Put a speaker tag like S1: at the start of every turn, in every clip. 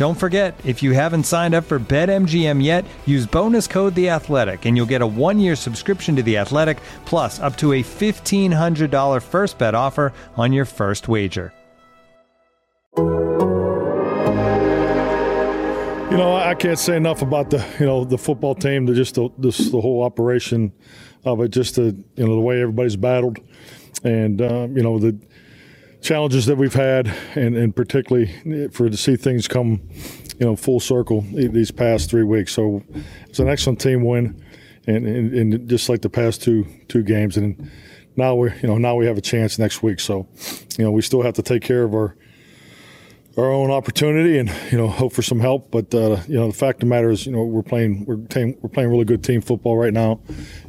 S1: Don't forget, if you haven't signed up for BetMGM yet, use bonus code The Athletic, and you'll get a one-year subscription to The Athletic, plus up to a fifteen hundred dollar first bet offer on your first wager.
S2: You know, I can't say enough about the you know the football team, the just the this, the whole operation of it, just the you know the way everybody's battled, and um, you know the challenges that we've had, and, and particularly for to see things come, you know, full circle these past three weeks. So it's an excellent team win, and, and, and just like the past two two games, and now we you know now we have a chance next week. So you know we still have to take care of our our own opportunity and you know hope for some help. But uh, you know the fact of the matter is you know we're playing we're, team, we're playing really good team football right now,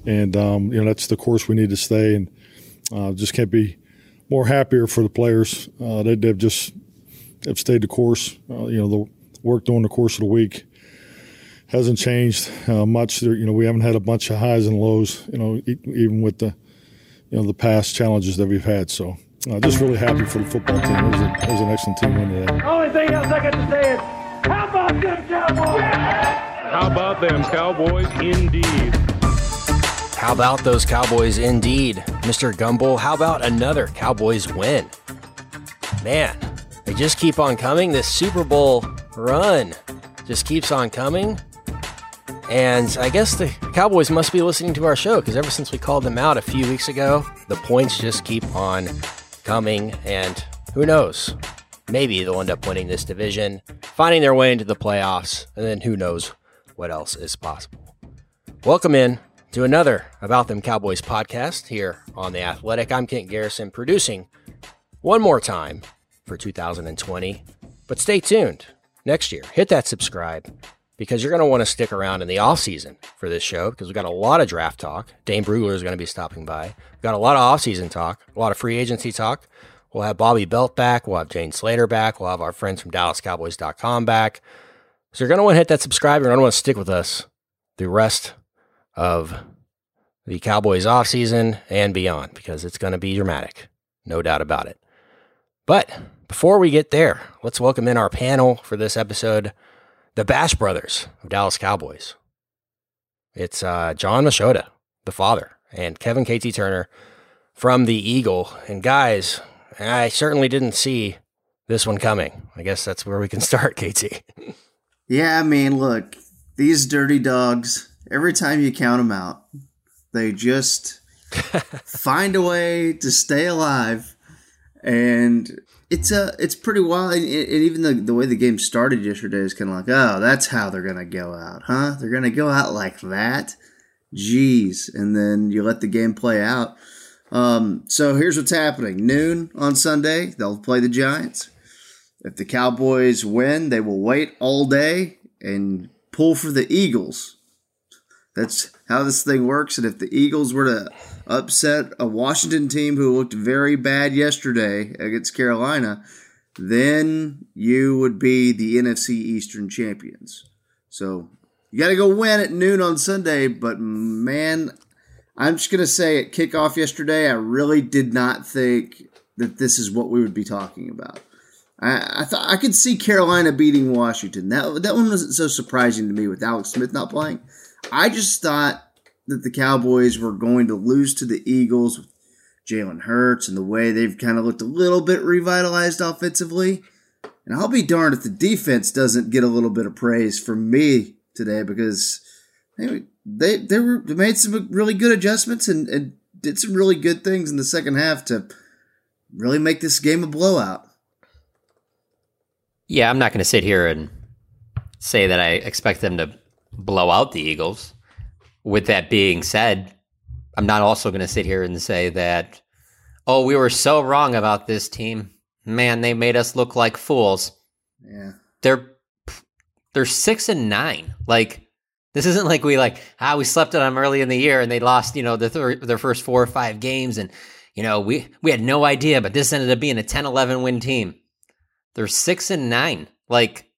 S2: and um, you know that's the course we need to stay and uh, just can't be more happier for the players. Uh, they, have just have stayed the course. Uh, you know the work during the course of the week hasn't changed uh, much. There, you know we haven't had a bunch of highs and lows. You know even with the you know the past challenges that we've had. So. Uh, just really happy for the football team. It was, a, it was an excellent team win today.
S3: The only thing else I got to say is, how about them Cowboys?
S4: How about them Cowboys, indeed?
S5: How about those Cowboys, indeed? Mr. Gumbel, how about another Cowboys win? Man, they just keep on coming. This Super Bowl run just keeps on coming. And I guess the Cowboys must be listening to our show because ever since we called them out a few weeks ago, the points just keep on coming. And who knows? Maybe they'll end up winning this division, finding their way into the playoffs, and then who knows what else is possible. Welcome in to another About Them Cowboys podcast here on The Athletic. I'm Kent Garrison, producing one more time for 2020. But stay tuned next year. Hit that subscribe because you're going to want to stick around in the off season for this show because we've got a lot of draft talk. Dane Brugler is going to be stopping by. We've got a lot of off season talk, a lot of free agency talk. We'll have Bobby Belt back. We'll have Jane Slater back. We'll have our friends from DallasCowboys.com back. So you're going to want to hit that subscribe. You're going to want to stick with us the rest of the Cowboys off season and beyond because it's going to be dramatic. No doubt about it. But before we get there, let's welcome in our panel for this episode the Bash Brothers of Dallas Cowboys. It's uh, Jon Machota, the father, and Kevin KT Turner from the Eagle. And guys, I certainly didn't see this one coming. I guess that's where we can start, KT.
S6: yeah, I mean, look, these dirty dogs, every time you count them out, they just find a way to stay alive. And it's a it's pretty wild, and, even the the way the game started yesterday is kind of like, oh, that's how they're gonna go out, huh? They're gonna go out like that, jeez, and then you let the game play out. Um, so here's what's happening: noon on Sunday, they'll play the Giants. If the Cowboys win, they will wait all day and pull for the Eagles. That's how this thing works. And if the Eagles were to upset a Washington team who looked very bad yesterday against Carolina, then you would be the NFC Eastern champions. So you got to go win at noon on Sunday. But man, I'm just going to say at kickoff yesterday, I really did not think that this is what we would be talking about. I, I thought I could see Carolina beating Washington. That that one wasn't so surprising to me with Alex Smith not playing. I just thought that the Cowboys were going to lose to the Eagles with Jalen Hurts and the way they've kind of looked a little bit revitalized offensively. And I'll be darned if the defense doesn't get a little bit of praise from me today because they they, they were they made some really good adjustments and, and did some really good things in the second half to really make this game a blowout.
S7: Yeah, I'm not going to sit here and say that I expect them to blow out the Eagles. With that being said, I'm not also going to sit here and say that, oh, we were so wrong about this team. Man, they made us look like fools.
S6: Yeah.
S7: They're they're six and nine. Like this isn't like we like ah we slept on them early in the year and they lost you know the thir- their first four or five games and you know we we had no idea but this ended up being a 10-11 win team. They're six and nine. Like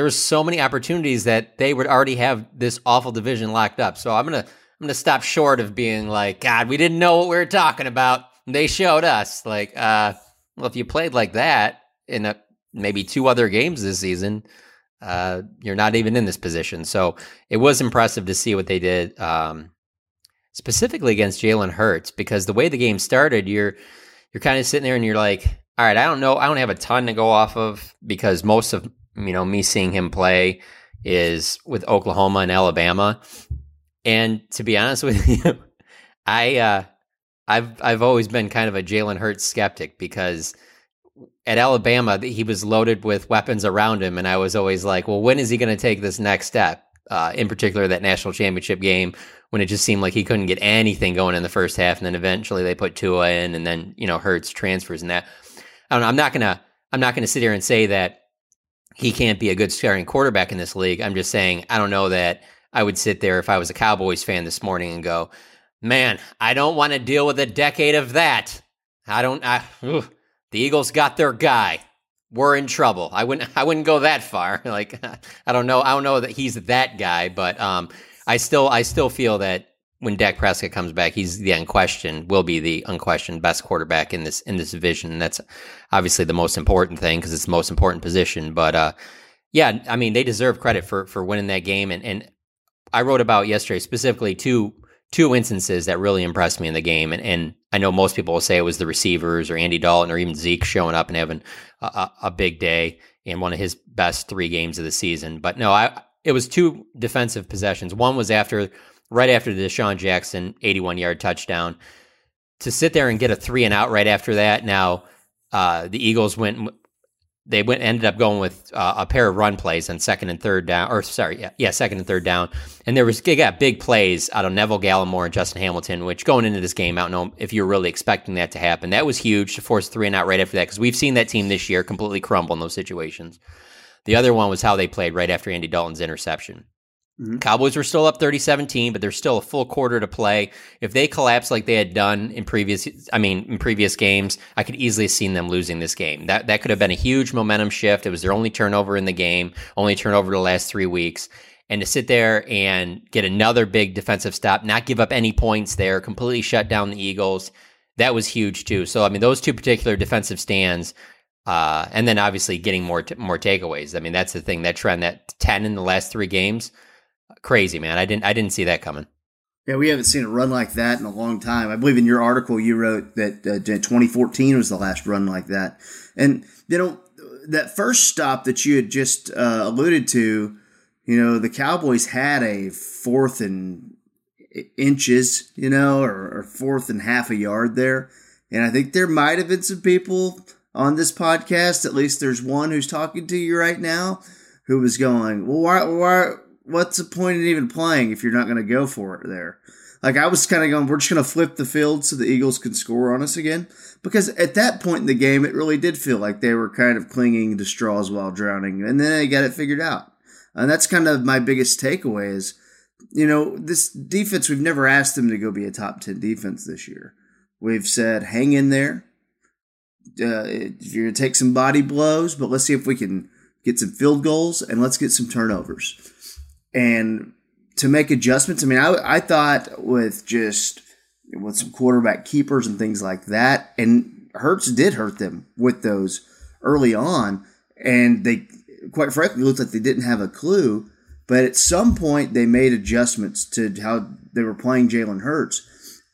S7: there was so many opportunities that they would already have this awful division locked up. So I'm gonna I'm gonna stop short of being like God we didn't know what we were talking about. They showed us like uh well if you played like that in a, maybe two other games this season uh, you're not even in this position. So it was impressive to see what they did, um, specifically against Jalen Hurts, because the way the game started, you're you're kind of sitting there and you're like, all right, I don't know, I don't have a ton to go off of because most of you know me seeing him play is with Oklahoma and Alabama, and to be honest with you, I uh, I've I've always been kind of a Jalen Hurts skeptic because at Alabama, he was loaded with weapons around him, and I was always like, well, when is he going to take this next step? Uh, in particular, that national championship game when it just seemed like he couldn't get anything going in the first half, and then eventually they put Tua in, and then you know Hurts transfers and that. I don't know. I'm not gonna I'm not gonna sit here and say that he can't be a good starting quarterback in this league. I'm just saying I don't know that I would sit there if I was a Cowboys fan this morning and go, man, I don't want to deal with a decade of that. I don't. I, ugh. The Eagles got their guy. We're in trouble. I wouldn't I wouldn't go that far. Like I don't know I don't know that he's that guy, but um I still I still feel that when Dak Prescott comes back, he's the unquestioned will be the unquestioned best quarterback in this in this division. And that's obviously the most important thing because it's the most important position. But uh, yeah, I mean they deserve credit for for winning that game. And and I wrote about yesterday specifically two two instances that really impressed me in the game. And, and I know most people will say it was the receivers or Andy Dalton or even Zeke showing up and having a, a, a big day in one of his best three games of the season. But no, I it was two defensive possessions. One was after right after the DeSean Jackson 81 yard touchdown. To sit there and get a three and out right after that. Now, uh, the Eagles went they went ended up going with uh, a pair of run plays on second and third down, or sorry, yeah, yeah, second and third down, and there was they got big plays out of Neville Gallimore and Justin Hamilton, which going into this game, I don't know if you're really expecting that to happen. That was huge to force three and out right after that because we've seen that team this year completely crumble in those situations. The other one was how they played right after Andy Dalton's interception. Mm-hmm. Cowboys were still up 30-17, but there's still a full quarter to play. If they collapse like they had done in previous I mean in previous games, I could easily have seen them losing this game. That that could have been a huge momentum shift. It was their only turnover in the game, only turnover the last 3 weeks. And to sit there and get another big defensive stop, not give up any points there, completely shut down the Eagles, that was huge too. So I mean those two particular defensive stands uh, and then obviously getting more t- more takeaways. I mean that's the thing that trend that 10 in the last 3 games crazy, man. I didn't I didn't see that coming.
S6: Yeah, we haven't seen a run like that in a long time. I believe in your article you wrote that uh, 2014 was the last run like that. And you know that first stop that you had just uh, alluded to, you know, the Cowboys had a fourth and inches, you know, or, or fourth and half a yard there. And I think there might have been some people on this podcast, at least there's one who's talking to you right now, who was going, well, why, why, what's the point in even playing if you're not going to go for it there? Like I was kind of going, we're just going to flip the field so the Eagles can score on us again. Because at that point in the game, it really did feel like they were kind of clinging to straws while drowning, and then they got it figured out. And that's kind of my biggest takeaway is, you know, this defense. We've never asked them to go be a top ten defense this year. We've said hang in there. Uh, you're gonna take some body blows, but let's see if we can get some field goals and let's get some turnovers and to make adjustments. I mean, I, I thought with just with some quarterback keepers and things like that, and Hurts did hurt them with those early on, and they quite frankly looked like they didn't have a clue. But at some point, they made adjustments to how they were playing Jalen Hurts.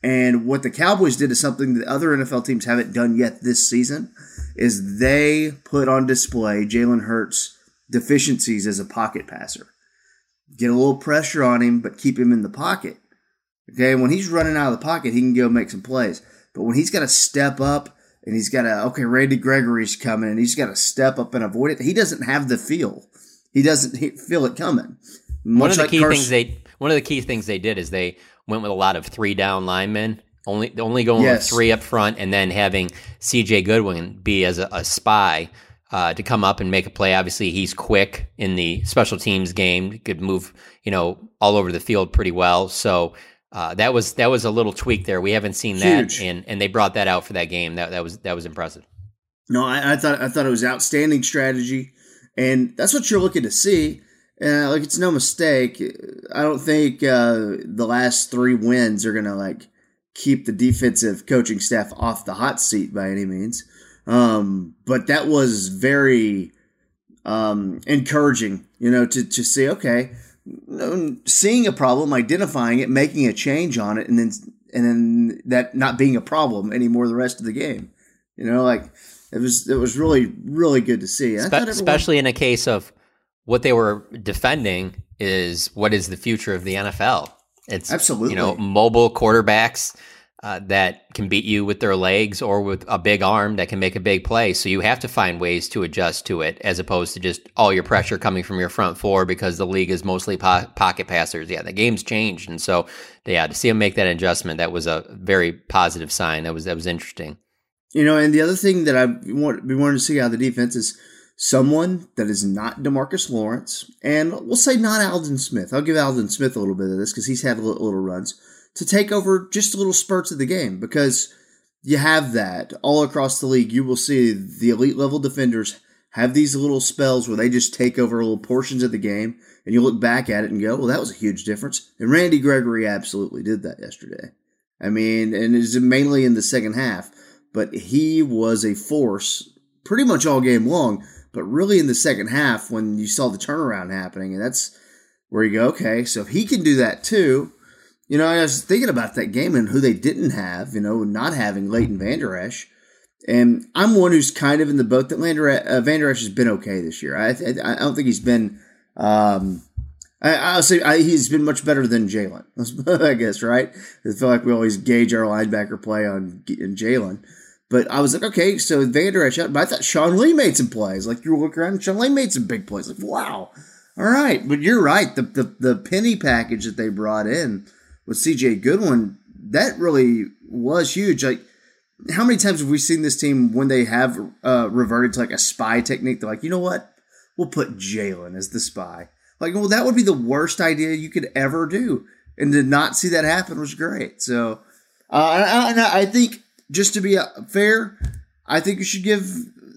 S6: And what the Cowboys did is something that other NFL teams haven't done yet this season is they put on display Jalen Hurts' deficiencies as a pocket passer. Get a little pressure on him, but keep him in the pocket. Okay, when he's running out of the pocket, he can go make some plays. But when he's got to step up and he's got to, okay, Randy Gregory's coming and he's got to step up and avoid it, he doesn't have the feel. He doesn't feel it coming. Much
S7: one of the
S6: like
S7: key
S6: Carson-
S7: things they one of the key things they did is they went with a lot of three down linemen, only only going
S6: Yes.
S7: with three up front, and then having C.J. Goodwin be as a, a spy uh, to come up and make a play. Obviously, he's quick in the special teams game, could move you know all over the field pretty well. So. Uh, that was that was a little tweak there. We haven't seen that,
S6: Huge.
S7: and and they brought that out for that game. That that was that was impressive.
S6: No, I, I thought I thought it was outstanding strategy, and that's what you're looking to see. Uh, like it's no mistake. I don't think uh, the last three wins are gonna like keep the defensive coaching staff off the hot seat by any means. Um, but that was very um, encouraging, you know, to to see okay, seeing a problem, identifying it, making a change on it, and then and then that not being a problem anymore the rest of the game. You know, like it was it was really really good to see.
S7: Spe-
S6: everyone-
S7: especially in a case of what they were defending is what is the future of the NFL. It's
S6: Absolutely.
S7: you know mobile quarterbacks uh, that can beat you with their legs or with a big arm that can make a big play. So you have to find ways to adjust to it, as opposed to just all your pressure coming from your front four because the league is mostly po- pocket passers. Yeah, the game's changed, and so yeah, to see them make that adjustment, that was a very positive sign. That was that was interesting.
S6: You know, and the other thing that I want we wanted to see out of the defense is someone that is not Demarcus Lawrence, and we'll say not Aldon Smith. I'll give Aldon Smith a little bit of this because he's had little, little runs to take over just little spurts of the game because you have that all across the league. You will see the elite level defenders have these little spells where they just take over little portions of the game, and you look back at it and go, "Well, that was a huge difference." And Randy Gregory absolutely did that yesterday. I mean, and it's mainly in the second half, but he was a force pretty much all game long. But really, in the second half, when you saw the turnaround happening, and that's where you go, okay, so if he can do that too, you know, I was thinking about that game and who they didn't have, you know, not having Leighton Vander Esch. And I'm one who's kind of in the boat that Lander, uh, Vander Esch has been okay this year. I, I, I don't think he's been, um, I, I'll say I, he's been much better than Jaylon, I guess, right? I feel like we always gauge our linebacker play on Jaylon. But I was like, okay, so Vander Esch, but I thought Sean Lee made some plays. Like you look around, Sean Lee made some big plays. Like, wow. All right. But you're right. The, the, the penny package that they brought in with CJ Goodwin, that really was huge. Like, how many times have we seen this team when they have uh, reverted to like a spy technique? They're like, you know what? We'll put Jaylon as the spy. Like, well, that would be the worst idea you could ever do. And to not see that happen was great. So, uh, and I, think just to be uh, fair, I think you should give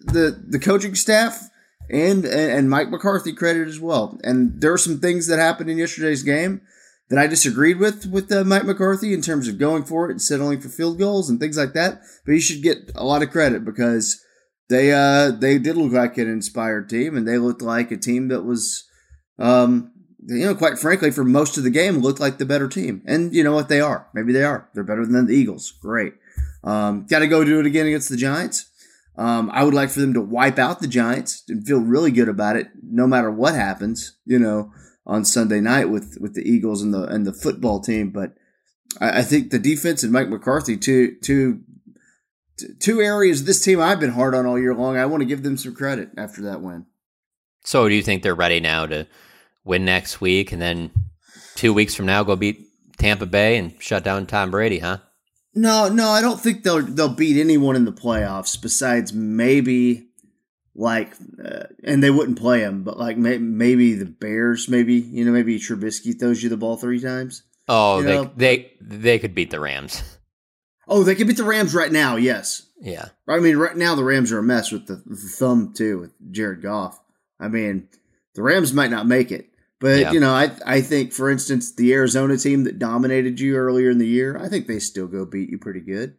S6: the the coaching staff and and Mike McCarthy credit as well. And there are some things that happened in yesterday's game that I disagreed with with uh, Mike McCarthy in terms of going for it and settling for field goals and things like that. But he should get a lot of credit because they uh they did look like an inspired team and they looked like a team that was um you know quite frankly for most of the game looked like the better team. And you know what they are. Maybe they are. They're better than the Eagles. Great. Um got to go do it again against the Giants. Um, I would like for them to wipe out the Giants and feel really good about it, no matter what happens. You know, on Sunday night with with the Eagles and the and the football team. But I, I think the defense and Mike McCarthy, two two two areas of this team I've been hard on all year long. I want to give them some credit after that win.
S7: So, do you think they're ready now to win next week, and then two weeks from now go beat Tampa Bay and shut down Tom Brady? Huh?
S6: No, no, I don't think they'll they'll beat anyone in the playoffs besides maybe like, uh, and they wouldn't play him, but like may, maybe the Bears, maybe you know, maybe Trubisky throws you the ball three times.
S7: Oh, they
S6: know-
S7: they they could beat the Rams.
S6: Oh, they could beat the Rams right now. Yes,
S7: Yeah,
S6: I mean, right now the Rams are a mess with the, the thumb too with Jared Goff. I mean, the Rams might not make it, but
S7: Yeah.
S6: you know, I I think, for instance, the Arizona team that dominated you earlier in the year, I think they still go beat you pretty good.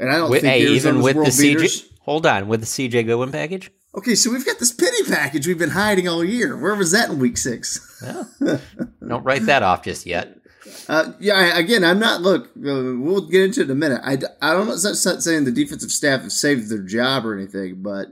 S6: And I don't
S7: With-
S6: think
S7: hey, even with the
S6: world
S7: CJ. Hold on, with the CJ Goodwin package.
S6: Okay, so we've got this pity package we've been hiding all year. Where was that in week six?
S7: Don't write that off just yet.
S6: Uh, yeah, again, I'm not. Look, uh, we'll get into it in a minute. I, I don't. I'm not saying the defensive staff have saved their job or anything, but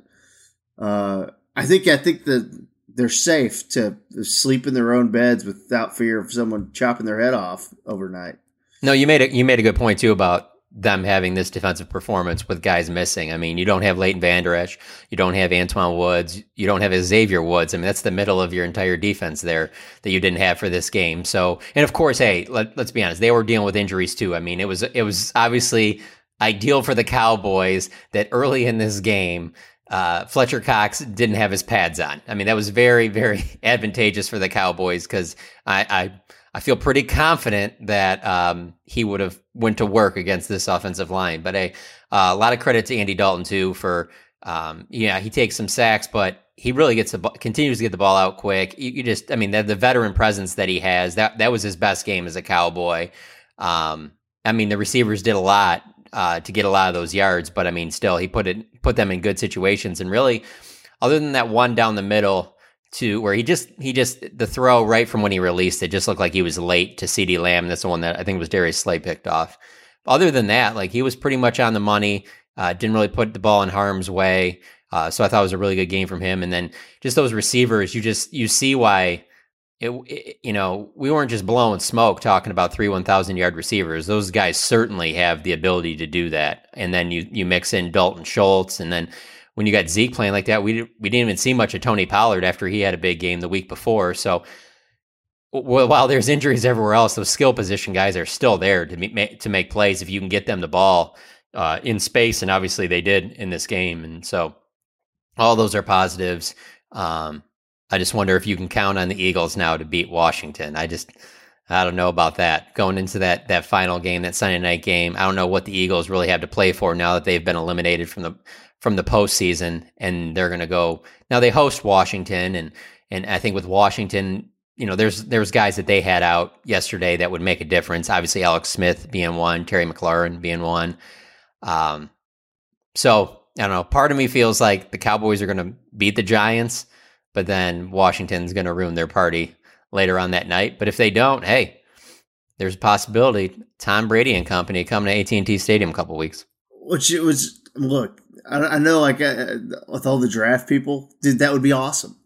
S6: uh, I think I think that they're safe to sleep in their own beds without fear of someone chopping their head off overnight.
S7: No, you made a you made a good point too about them having this defensive performance with guys missing. I mean, you don't have Leighton Vander Esch, you don't have Antwaun Woods, you don't have Xavier Woods. I mean, that's the middle of your entire defense there that you didn't have for this game. So, and of course, hey, let, let's be honest, they were dealing with injuries too. I mean, it was it was obviously ideal for the Cowboys that early in this game. Uh, Fletcher Cox didn't have his pads on. I mean, that was very, very advantageous for the Cowboys because I, I I feel pretty confident that um, he would have went to work against this offensive line. But a, uh, a lot of credit to Andy Dalton too for um, yeah he takes some sacks, but he really gets the continues to get the ball out quick. You, you just I mean the, the, veteran presence that he has that that was his best game as a Cowboy. Um, I mean the receivers did a lot uh, to get a lot of those yards, but I mean still he put it put them in good situations and really other than that one down the middle to where he just he just the throw right from when he released it just looked like he was late to CeeDee Lamb. That's the one that I think was Darius Slay picked off. Other than that, like he was pretty much on the money. Uh, didn't really put the ball in harm's way. Uh, so I thought it was a really good game from him. And then just those receivers, you just you see why. It, it, you know, we weren't just blowing smoke talking about three 1,000 yard receivers. Those guys certainly have the ability to do that. And then you, you mix in Dalton Schultz and then when you got Zeke playing like that, we we didn't even see much of Tony Pollard after he had a big game the week before. So while there's injuries everywhere else, those skill position guys are still there to make, to make plays if you can get them the ball uh, in space, and obviously they did in this game. And so all those are positives. Um, I just wonder if you can count on the Eagles now to beat Washington. I just I don't know about that going into that that final game, that Sunday night game. I don't know what the Eagles really have to play for now that they've been eliminated from the from the postseason, and they're going to go now. They host Washington, and and I think with Washington, you know, there's there's guys that they had out yesterday that would make a difference. Obviously, Alex Smith being one, Terry McLaurin being one. Um, so I don't know. Part of me feels like the Cowboys are going to beat the Giants, but then Washington's going to ruin their party later on that night. But if they don't, hey, there's a possibility Tom Brady and company coming to AT and T Stadium a couple weeks.
S6: Which it was look I, I know, like uh, with all the draft people, dude, that would be awesome.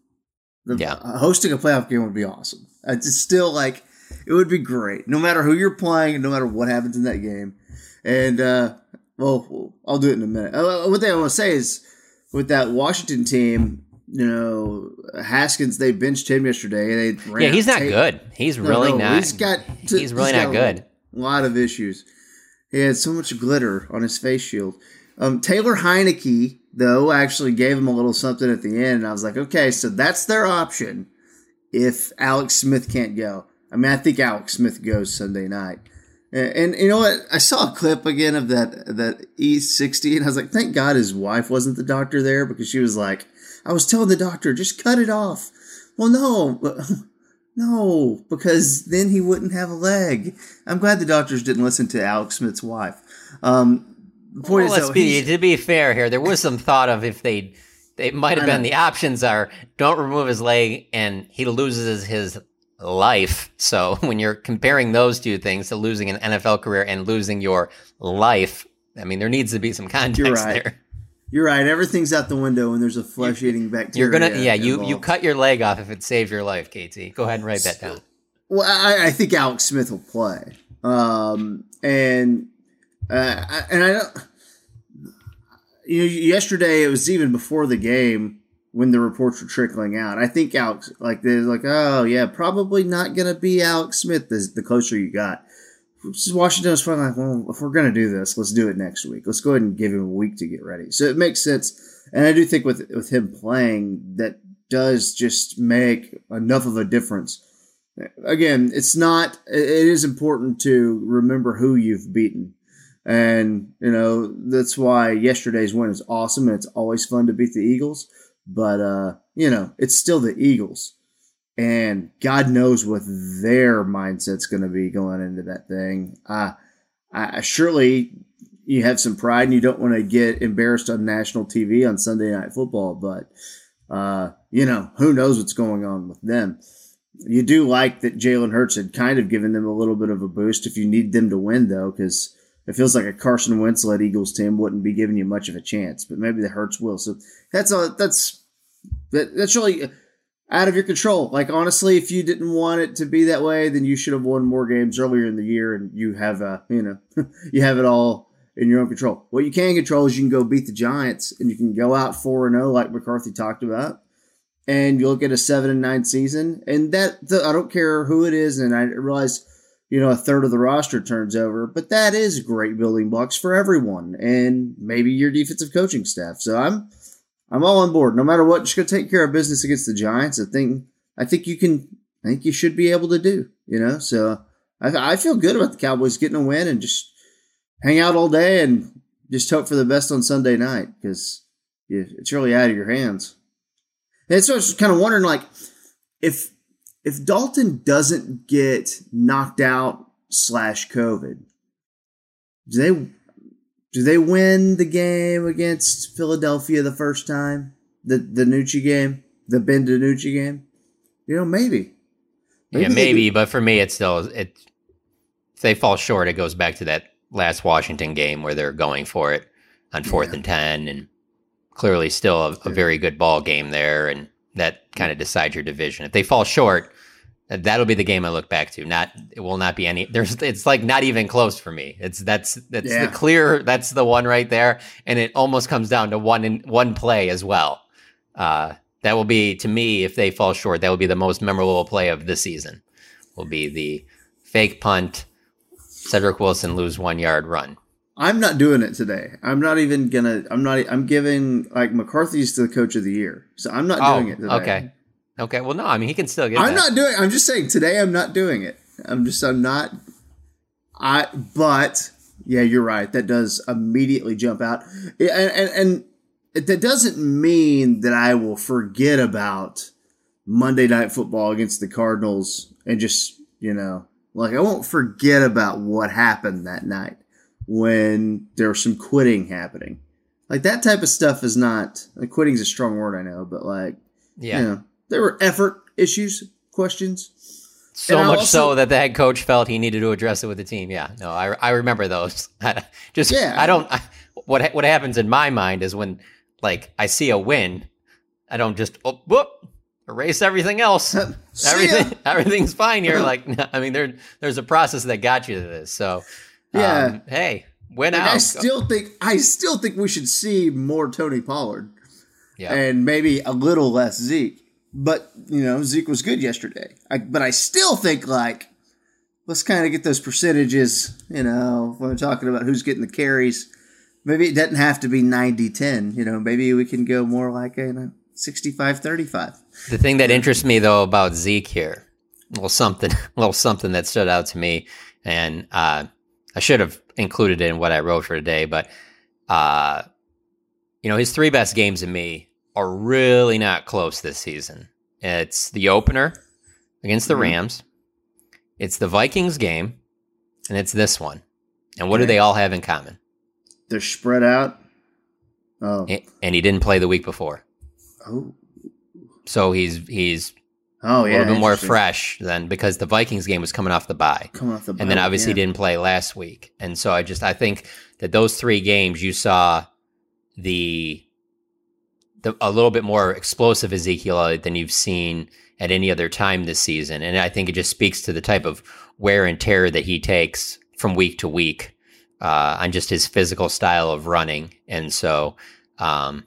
S6: The, yeah, uh, hosting a playoff game would be awesome. It's still like it would be great, no matter who you're playing, no matter what happens in that game. And uh, well, I'll do it in a minute. Uh, one thing I want to say is with that Washington team, you know, Haskins they benched him yesterday. They
S7: yeah, he's not good. He's no, really no, not. He's got to, he's really he's not good.
S6: A lot of issues. He had so much glitter on his face shield. Um, Taylor Heinicke, though, actually gave him a little something at the end, and I was like, okay, so that's their option if Alex Smith can't go. I mean, I think Alex Smith goes Sunday night. And, and you know what? I saw a clip again of that that E60, and I was like, thank God his wife wasn't the doctor there because she was like, I was telling the doctor, just cut it off. Well, no, no, because then he wouldn't have a leg. I'm glad the doctors didn't listen to Alex Smith's wife. Um,
S7: well, let's be to be fair here. There was some thought of if they it might have been the options are don't remove his leg and he loses his life. So when you're comparing those two things to losing an NFL career and losing your life, I mean there needs to be some context
S6: you're right.
S7: there.
S6: You're right. Everything's out the window when there's a flesh eating bacteria.
S7: You're gonna yeah. You involved. you cut your leg off if it saves your life, KT. Go ahead and write that down.
S6: Well, I, I think Alex Smith will play, um, and uh, and I don't. You know, yesterday it was even before the game when the reports were trickling out. I think Alex, like they're like, oh yeah, probably not gonna be Alex Smith. The, the closer you got, Washington was finally like, well, if we're gonna do this, let's do it next week. Let's go ahead and give him a week to get ready. So it makes sense, and I do think with with him playing, that does just make enough of a difference. Again, it's not. It is important to remember who you've beaten and, you know, that's why yesterday's win is awesome. And it's always fun to beat the Eagles. But, uh, you know, it's still the Eagles. And God knows what their mindset's going to be going into that thing. Uh, I, surely you have some pride and you don't want to get embarrassed on national TV on Sunday Night Football. But, uh, you know, who knows what's going on with them. you do like that Jalen Hurts had kind of given them a little bit of a boost if you need them to win, though, because it feels like a Carson Wentz led Eagles team wouldn't be giving you much of a chance, but maybe the Hurts will. So that's a, that's that, that's really out of your control. Like honestly, if you didn't want it to be that way, then you should have won more games earlier in the year, and you have uh you know you have it all in your own control. What you can control is you can go beat the Giants, and you can go out four and zero like McCarthy talked about, and you look at a seven and nine season, and that the, I don't care who it is, and I realize you know a third of the roster turns over, but that is great building blocks for everyone, and maybe your defensive coaching staff. So I'm I'm all on board. No matter what, just gonna take care of business against the Giants. I think I think you can. I think you should be able to do. You know, so I, I feel good about the Cowboys getting a win and just hang out all day and just hope for the best on Sunday night because it's really out of your hands. And so I was kind of wondering, like, if if Dalton doesn't get knocked out slash COVID, do they do they win the game against Philadelphia the first time? The the Nucci game, the Ben DiNucci game. You know, maybe.
S7: maybe yeah, maybe. But for me, it's still it. If they fall short, it goes back to that last Washington game where they're going for it on fourth yeah. and ten, and clearly still a, a very good ball game there, and that kind of decides your division. If they fall short, That'll be the game I look back to. Not it will not be any. There's it's like not even close for me. It's that's that's yeah. the clear. That's the one right there, and it almost comes down to one in one play as well. Uh, that will be to me if they fall short. That will be the most memorable play of the season. Will be the fake punt, Cedric Wilson lose one yard run.
S6: I'm not doing it today. I'm not even gonna. I'm not. I'm giving like McCarthy's to the coach of the year, so I'm not oh, doing it today.
S7: Okay. Okay. Well, no, I mean he can still get.
S6: I'm that. not doing. I'm just saying today. I'm not doing it. I'm just. I'm not. I. But yeah, you're right. That does immediately jump out, and and, and that doesn't mean that I will forget about Monday Night Football against the Cardinals and just you know like I won't forget about what happened that night when there was some quitting happening. Like that type of stuff is not like quitting is a strong word I know, but like yeah. You know, there were effort issues, questions.
S7: So much also, so that the head coach felt he needed to address it with the team. Yeah, no, I, I remember those. Just yeah. I don't. I, what what happens in my mind is when like I see a win, I don't just oh, whoop erase everything else. Everything everything's fine here. like I mean, there there's a process that got you to this. So yeah, um, hey, win like, out.
S6: I still think I still think we should see more Tony Pollard. Yeah, and maybe a little less Zeke. But you know, Zeke was good yesterday. I, but I still think like let's kind of get those percentages. You know, when we're talking about who's getting the carries, maybe it doesn't have to be 90-10. You know, maybe we can go more like a you know, 65-35.
S7: The thing that interests me though about Zeke here, little something, little something that stood out to me, and uh, I should have included it in what I wrote for today, but uh, you know, his three best games in me are really not close this season. It's the opener against the mm-hmm. Rams, it's the Vikings game, and it's this one. And what okay. do they all have in common?
S6: They're spread out.
S7: Oh. And he didn't play the week before.
S6: Oh.
S7: So he's he's
S6: oh, yeah,
S7: a little bit more fresh than because the Vikings game was coming off the bye.
S6: Coming off the bye.
S7: And then obviously yeah. didn't play last week. And so I just I think that those three games you saw the the, a little bit more explosive Ezekiel than you've seen at any other time this season. And I think it just speaks to the type of wear and tear that he takes from week to week uh, on just his physical style of running. And so, um,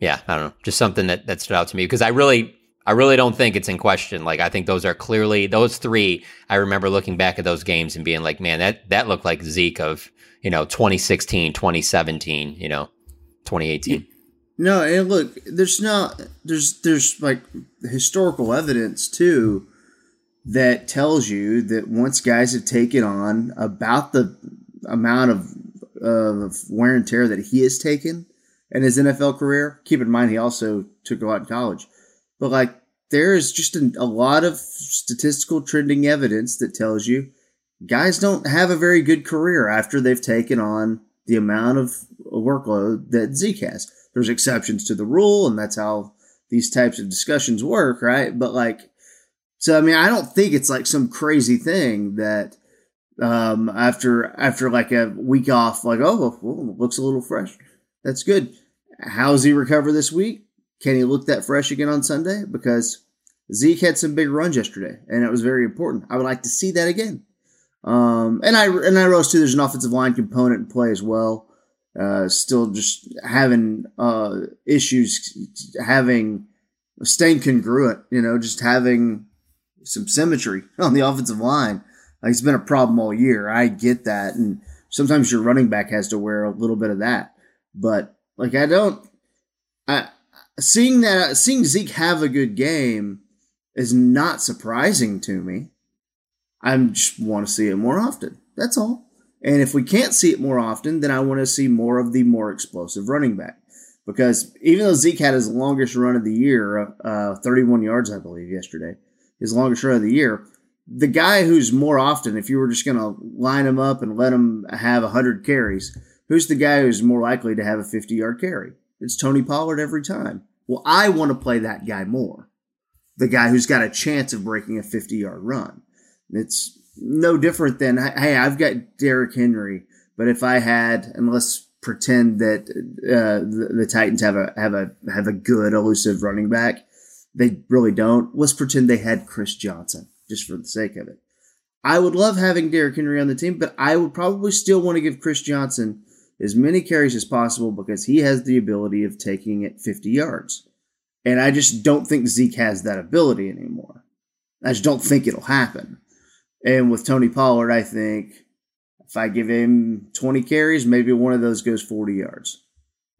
S7: yeah, I don't know, just something that, that stood out to me because I really, I really don't think it's in question. Like, I think those are clearly those three. I remember looking back at those games and being like, man, that, that looked like Zeke of, you know, 2016, 2017, you know, 2018.
S6: No, and look, there's not there's there's like historical evidence too that tells you that once guys have taken on about the amount of of wear and tear that he has taken in his NFL career. Keep in mind he also took a lot in college, but like there is just a, a lot of statistical trending evidence that tells you guys don't have a very good career after they've taken on the amount of workload that Zeke has there's exceptions to the rule, and that's how these types of discussions work, right? But like, So I mean, I don't think it's like some crazy thing that um, after after like a week off, like oh, well, looks a little fresh. That's good. How's he recover this week? Can he look that fresh again on Sunday? Because Zeke had some big runs yesterday, and it was very important. I would like to see that again. Um, and I and I realize too, there's an offensive line component in play as well. Uh, still just having uh, issues, having staying congruent. You know, just having some symmetry on the offensive line. Like it's been a problem all year. I get that, and sometimes your running back has to wear a little bit of that. But like I don't, I seeing that seeing Zeke have a good game is not surprising to me. I just want to see it more often. That's all. And if we can't see it more often, then I want to see more of the more explosive running back. Because even though Zeke had his longest run of the year, uh, 31 yards, I believe, yesterday, his longest run of the year, the guy who's more often, if you were just going to line him up and let him have 100 carries, who's the guy who's more likely to have a 50 yard carry? It's Tony Pollard every time. Well, I want to play that guy more. The guy who's got a chance of breaking a 50 yard run. It's no different than, hey, I've got Derrick Henry, but if I had, and let's pretend that uh, the, the, Titans have a have a have a good elusive running back, they really don't. Let's pretend they had Chris Johnson, just for the sake of it. I would love having Derrick Henry on the team, but I would probably still want to give Chris Johnson as many carries as possible because he has the ability of taking it 50 yards. And I just don't think Zeke has that ability anymore. I just don't think it'll happen. And with Tony Pollard, I think if I give him 20 carries, maybe one of those goes 40 yards.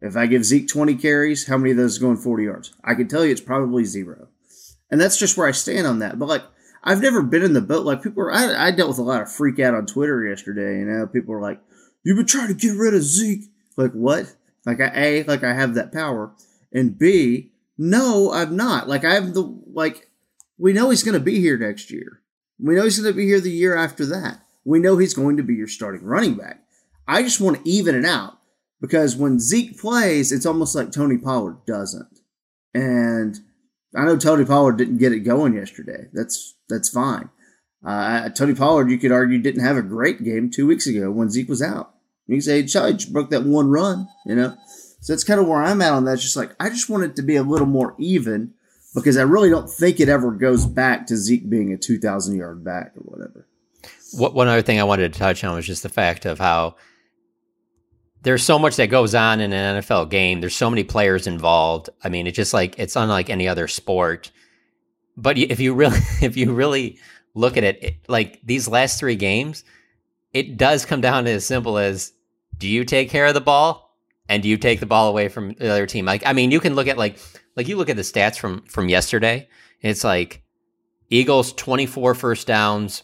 S6: If I give Zeke 20 carries, how many of those are going 40 yards? I can tell you it's probably zero. And that's just where I stand on that. But like, I've never been in the boat. Like, people are, I, I dealt with a lot of freak out on Twitter yesterday. You know, people are like, you've been trying to get rid of Zeke. Like, what? Like, I, A, like I have that power. And B, no, I'm not. Like, I have the, like, we know he's going to be here next year. We know he's going to be here the year after that. We know he's going to be your starting running back. I just want to even it out because when Zeke plays, it's almost like Tony Pollard doesn't. And I know Tony Pollard didn't get it going yesterday. That's that's fine. Uh, Tony Pollard, you could argue, didn't have a great game two weeks ago when Zeke was out. You can say, "He just broke that one run," you know. So that's kind of where I'm at on that. It's just like I just want it to be a little more even because I really don't think it ever goes back to Zeke being a 2,000 yard back or whatever.
S7: What, one other thing I wanted to touch on was just the fact of how there's so much that goes on in an NFL game. There's so many players involved. I mean, it's just like it's unlike any other sport. But if you really, if you really look at it, it like these last three games, it does come down to as simple as: Do you take care of the ball, and do you take the ball away from the other team? Like, I mean, you can look at like like you look at the stats from from yesterday, it's like Eagles 24 first downs,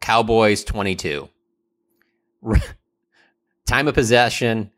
S7: Cowboys 22. Time of possession,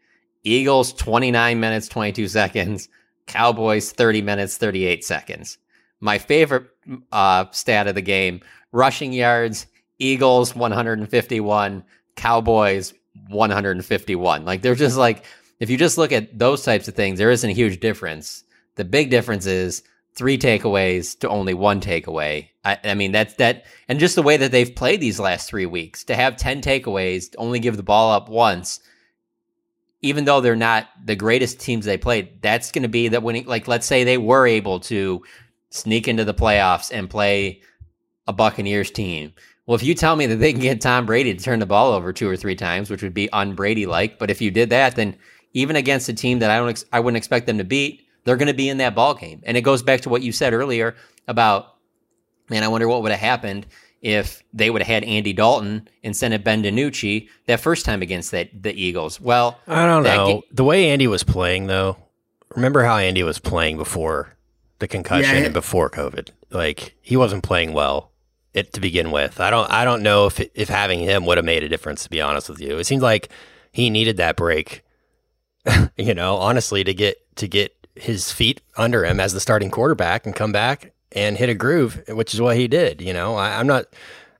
S7: Eagles 29 minutes 22 seconds, Cowboys 30 minutes 38 seconds. My favorite uh, stat of the game, rushing yards, Eagles 151, Cowboys 151. Like they're just like if you just look at those types of things, there isn't a huge difference. The big difference is three takeaways to only one takeaway. I, I, mean, that's that, and just the way that they've played these last three weeks to have 10 takeaways, only give the ball up once, even though they're not the greatest teams they played, that's going to be that winning. Like, let's say they were able to sneak into the playoffs and play a Buccaneers team. Well, if you tell me that they can get Tom Brady to turn the ball over two or three times, which would be unBrady like, but if you did that, then even against a team that I don't, ex- I wouldn't expect them to beat, they're going to be in that ball game. And it goes back to what you said earlier about, man, I wonder what would have happened if they would have had Andy Dalton instead of Ben DiNucci that first time against that the Eagles. Well,
S5: I don't know. the way Andy was playing though, remember how Andy was playing before the concussion yeah, and before COVID? Like he wasn't playing well it to begin with. I don't I don't know if if having him would have made a difference to be honest with you. It seems like he needed that break. you know, honestly to get to get his feet under him as the starting quarterback and come back and hit a groove, which is what he did. You know, I, am not.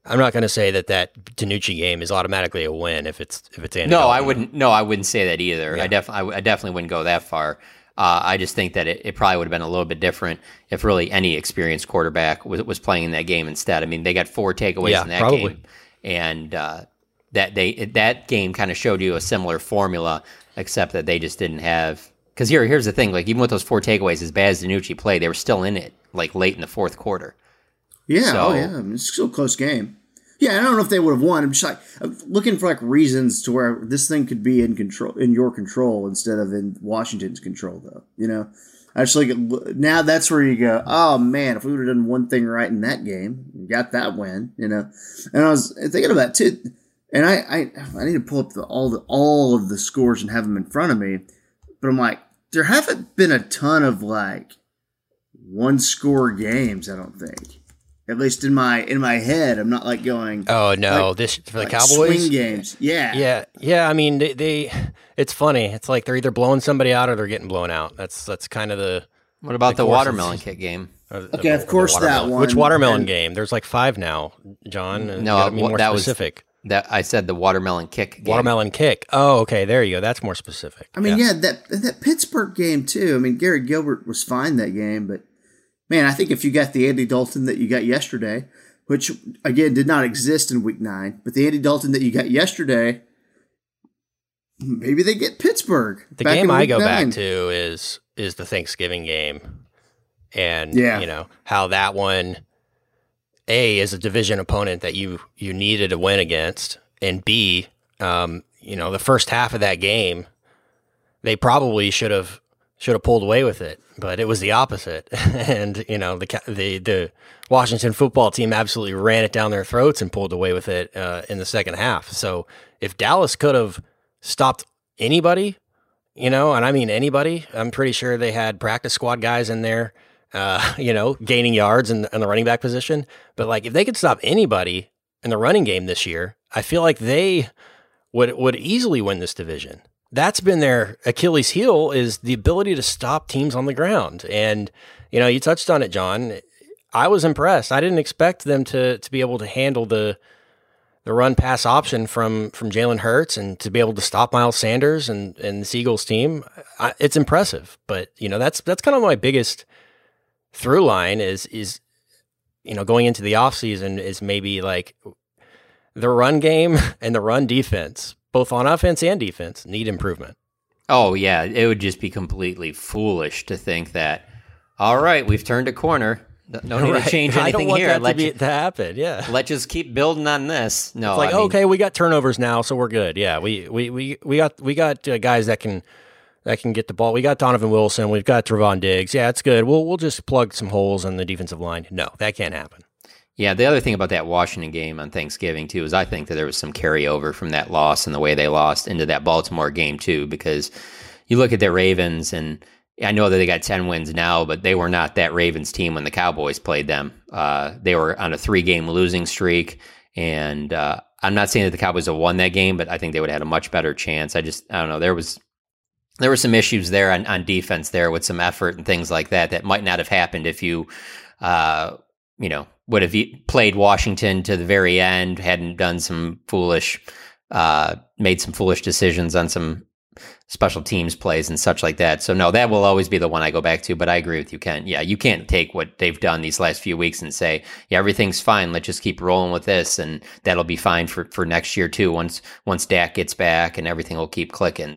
S5: I'm not going to say that that DiNucci game is automatically a win if it's if it's Andy.
S7: No,
S5: Dalton.
S7: I wouldn't. No, I wouldn't say that either. Yeah. I definitely, I definitely wouldn't go that far. Uh, I just think that it, it probably would have been a little bit different if really any experienced quarterback was, was playing in that game instead. I mean, they got four takeaways
S5: Yeah,
S7: in that
S5: probably.
S7: game, and uh, that they that game kind of showed you a similar formula, except that they just didn't have. Because here, here's the thing: like even with those four takeaways, as bad as DiNucci played, they were still in it like late in the fourth quarter.
S6: Yeah,
S7: So-
S6: oh yeah, I mean, it's still a close game. Yeah, I don't know if they would have won. I'm just like I'm looking for like reasons to where this thing could be in control, in your control instead of in Washington's control, though. You know, I just like now that's where you go. Oh man, if we would have done one thing right in that game, got that win. You know, and I was thinking about it too, and I I, I need to pull up the, all the all of the scores and have them in front of me, but I'm like, there haven't been a ton of like one score games. I don't think. At least in my in my head, I'm not like going.
S5: Oh no,
S6: Like-
S5: this for the
S6: like
S5: Cowboys.
S6: swing games. Yeah,
S5: Yeah, yeah. I mean, they, they. It's funny. It's like they're either blowing somebody out or they're getting blown out. That's that's kind of the.
S7: What about the,
S5: course
S7: watermelon
S5: it's-
S7: kick game?
S5: uh, the-
S6: Okay, of course that one.
S5: Which watermelon
S6: And-
S5: game? There's like five now, John.
S7: No,
S5: you gotta be more
S7: that was-
S5: specific.
S7: That I said the watermelon kick game.
S5: Watermelon kick. Oh, okay. There you go. That's more specific.
S6: I mean, yeah, that that Pittsburgh game too. I mean, Garrett Gilbert was fine that game, but man, I think if you got the Andy Dalton that you got yesterday, which again did not exist in Week Nine, but the Andy Dalton that you got yesterday, maybe they get Pittsburgh.
S5: The
S6: back
S5: game
S6: in
S5: I
S6: Week
S5: go back to is is the Thanksgiving game, and
S6: Yeah.
S5: you know how that one, a is a division opponent that you you needed to win against, and b, um, you know the first half of that game, they probably should have should have pulled away with it, but it was the opposite, and you know the the the Washington football team absolutely ran it down their throats and pulled away with it uh, in the second half. So if Dallas could have stopped anybody you know, and I mean anybody. I'm pretty sure they had practice squad guys in there, uh, you know, gaining yards in, in the running back position. But like, if they could stop anybody in the running game this year, I feel like they would would easily win this division. That's been their Achilles heel is the ability to stop teams on the ground. And you know, you touched on it, John. I was impressed. I didn't expect them to to be able to handle the the run pass option from from Jalen Hurts and to be able to stop Miles Sanders and and the Eagles team, I, it's impressive. But you know that's that's kind of my biggest through line is is you know going into the offseason is maybe like the run game and the run defense, both on offense and defense, need improvement.
S7: Oh yeah, it would just be completely foolish to think that. All right, we've turned a corner. No- need
S5: Right.
S7: to change
S5: I don't
S7: anything
S5: want
S7: here.
S5: that to,
S7: Let
S5: be,
S7: you,
S5: to happen. Yeah.
S7: let's just keep building on this. No,
S5: It's like
S7: I mean,
S5: okay, we got turnovers now, so we're good. Yeah, we we we we got we got uh, guys that can that can get the ball. We got Donovan Wilson. We've got Trevon Diggs. Yeah, it's good. We'll we'll just plug some holes in the defensive line. No, that can't happen.
S7: Yeah, the other thing about that Washington game on Thanksgiving too is I think that there was some carryover from that loss and the way they lost into that Baltimore game too, because you look at the Ravens and I know that they got ten wins now, but they were not that Ravens team when the Cowboys played them. Uh, they were on a three-game losing streak, and uh, I'm not saying that the Cowboys have won that game, but I think they would have had a much better chance. I just I don't know. There was there were some issues there on, on defense there with some effort and things like that that might not have happened if you, uh, you know, would have played Washington to the very end, hadn't done some foolish, uh, made some foolish decisions on some special teams plays and such like that. So no, that will always be the one I go back to. But I agree with you, Ken. Yeah, you can't take what they've done these last few weeks and say, yeah, everything's fine. Let's just keep rolling with this, and that'll be fine for for next year too. Once once Dak gets back and everything will keep clicking.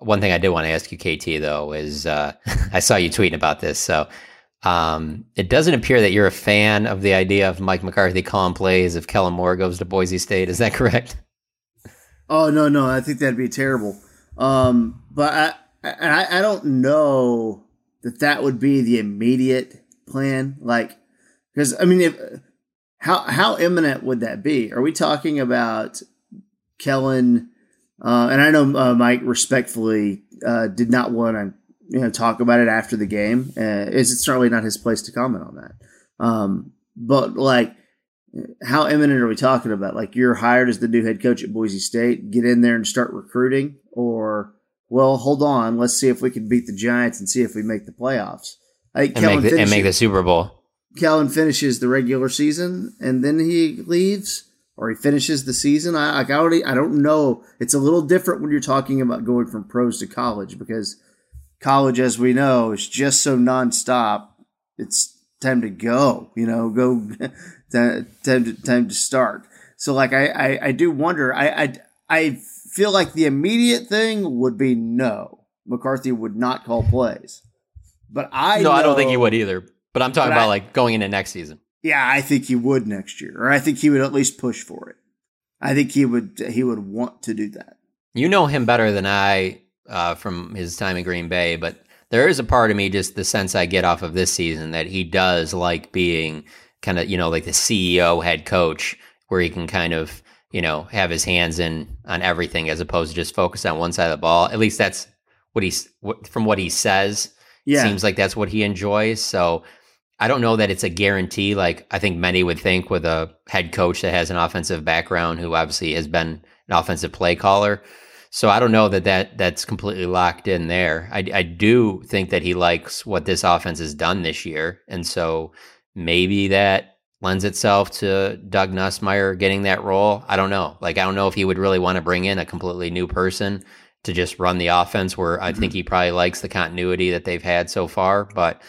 S7: One thing I did want to ask you, KT, though, is uh, I saw you tweeting about this. So um, it doesn't appear that you're a fan of the idea of Mike McCarthy calling plays if Kellen Moore goes to Boise State. Is that correct?
S6: Oh no, no, I think that'd be terrible. Um, but I, I, I don't know that that would be the immediate plan. Like, because I mean, if how how imminent would that be? Are we talking about Kellen? Uh, and I know uh, Mike respectfully uh, did not want to you know talk about it after the game. Uh, it's certainly not his place to comment on that. Um, but like, how imminent are we talking about? Like, you're hired as the new head coach at Boise State. Get in there and start recruiting, or well, hold on, let's see if we can beat the Giants and see if we make the playoffs. I think
S7: and, make the, finishes, and make the Super Bowl.
S6: Kellen finishes the regular season and then he leaves or he finishes the season. I, I already I don't know. It's a little different when you're talking about going from pros to college because college, as we know, is just so nonstop. It's time to go. You know, go time to time to start. So like I I, I do wonder. I, I I feel like the immediate thing would be no. McCarthy would not call plays. But I
S7: no,
S6: know,
S7: I don't think he would either. But I'm talking but about I, like going into next season.
S6: Yeah, I think he would next year, or I think he would at least push for it. I think he would he would want to do that.
S7: You know him better than I uh, from his time in Green Bay, but there is a part of me, just the sense I get off of this season, that he does like being kind of you know like the CEO head coach, where he can kind of you know have his hands in on everything as opposed to just focus on one side of the ball. At least that's what he's from what he says. Yeah. Seems like that's what he enjoys. So I don't know that it's a guarantee. Like I think many would think with a head coach that has an offensive background, who obviously has been an offensive play caller. So I don't know that, that that's completely locked in there. I, I do think that he likes what this offense has done this year, and so maybe that lends itself to Doug Nussmeier getting that role. I don't know. Like I don't know if he would really want to bring in a completely new person to just run the offense. Where I mm-hmm. think he probably likes the continuity that they've had so far, but.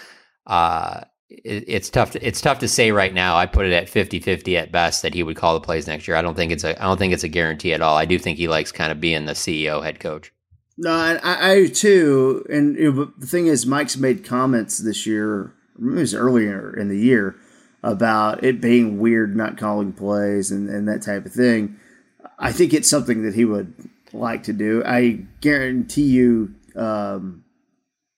S7: Uh, it's tough. To, it's tough to say right now. I put it at 50-50 at best that he would call the plays next year. I don't think it's a. I don't think it's a guarantee at all. I do think he likes kind of being the CEO head coach.
S6: No, I, I do too. And you know, the thing is, Mike's made comments this year. It was earlier in the year about it being weird not calling plays and, and that type of thing. I think it's something that he would like to do. I guarantee you. Um,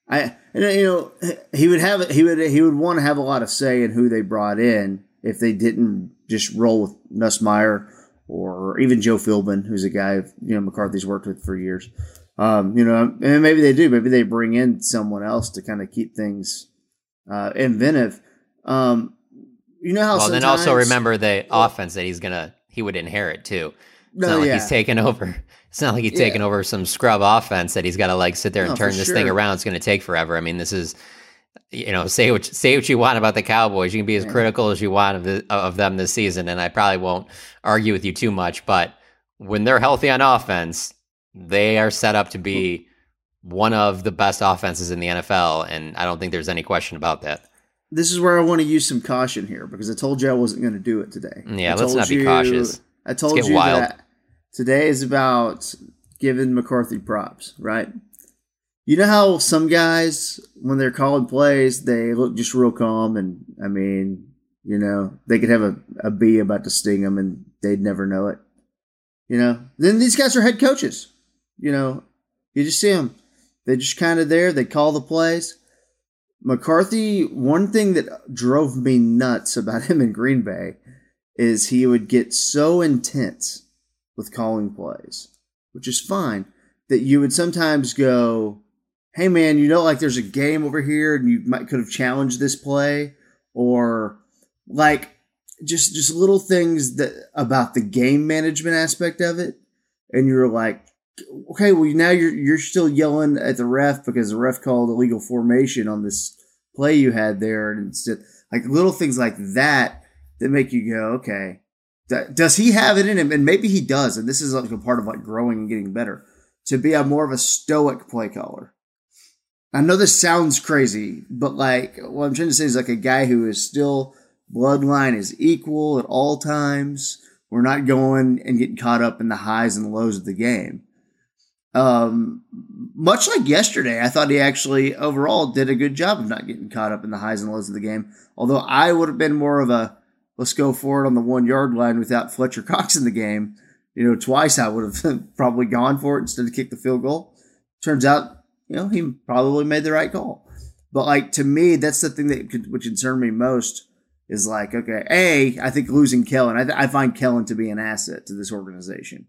S6: I and you know he would have he would he would want to have a lot of say in who they brought in if they didn't just roll with Nussmeier or even Joe Philbin, who's a guy you know McCarthy's worked with for years. Um, you know, and maybe they do. Maybe they bring in someone else to kind of keep things uh, inventive. Um, you know how.
S7: Well, then also remember the well, offense that he's gonna he would inherit too. It's no, not like yeah. he's taken over. It's not like he's yeah. taking over some scrub offense that he's got to like sit there and no, turn this sure. thing around. It's going to take forever. I mean, this is, you know, say what say what you want about the Cowboys. You can be as yeah. critical as you want of the, of them this season, and I probably won't argue with you too much. But when they're healthy on offense, they are set up to be one of the best offenses in the NFL, and I don't think there's any question about that.
S6: This is where I want to use some caution here because I told you I wasn't going to do it today.
S7: Mm, yeah, let's not be cautious.
S6: I told you wild. that Today is about giving McCarthy props, right? You know how some guys, when they're calling plays, they look just real calm, and I mean, you know, they could have a, a bee about to sting them, and they'd never know it. You know, then these guys are head coaches. You know, you just see them; they're just kind of there. They call the plays. McCarthy, one thing that drove me nuts about him in Green Bay is he would get so intense with calling plays, which is fine. That you would sometimes go, hey man, you know, like there's a game over here and you might could have challenged this play, or like just just little things that about the game management aspect of it, and you're like, okay, well now you're you're still yelling at the ref because the ref called illegal formation on this play you had there, and instead like little things like that that make you go, okay, does he have it in him? And maybe he does. And this is like a part of like growing and getting better to be a more of a stoic play caller. I know this sounds crazy, but like what I'm trying to say is like a guy who is still bloodline is equal at all times. We're not going and getting caught up in the highs and lows of the game. um, much like yesterday, I thought he actually overall did a good job of not getting caught up in the highs and lows of the game. Although I would have been more of a let's go for it on the one yard line without Fletcher Cox in the game. You know, twice I would have probably gone for it instead of kick the field goal. Turns out, you know, he probably made the right call. But like to me, that's the thing that could, would concern me most is like, okay, a I think losing Kellen, I, th- I find Kellen to be an asset to this organization.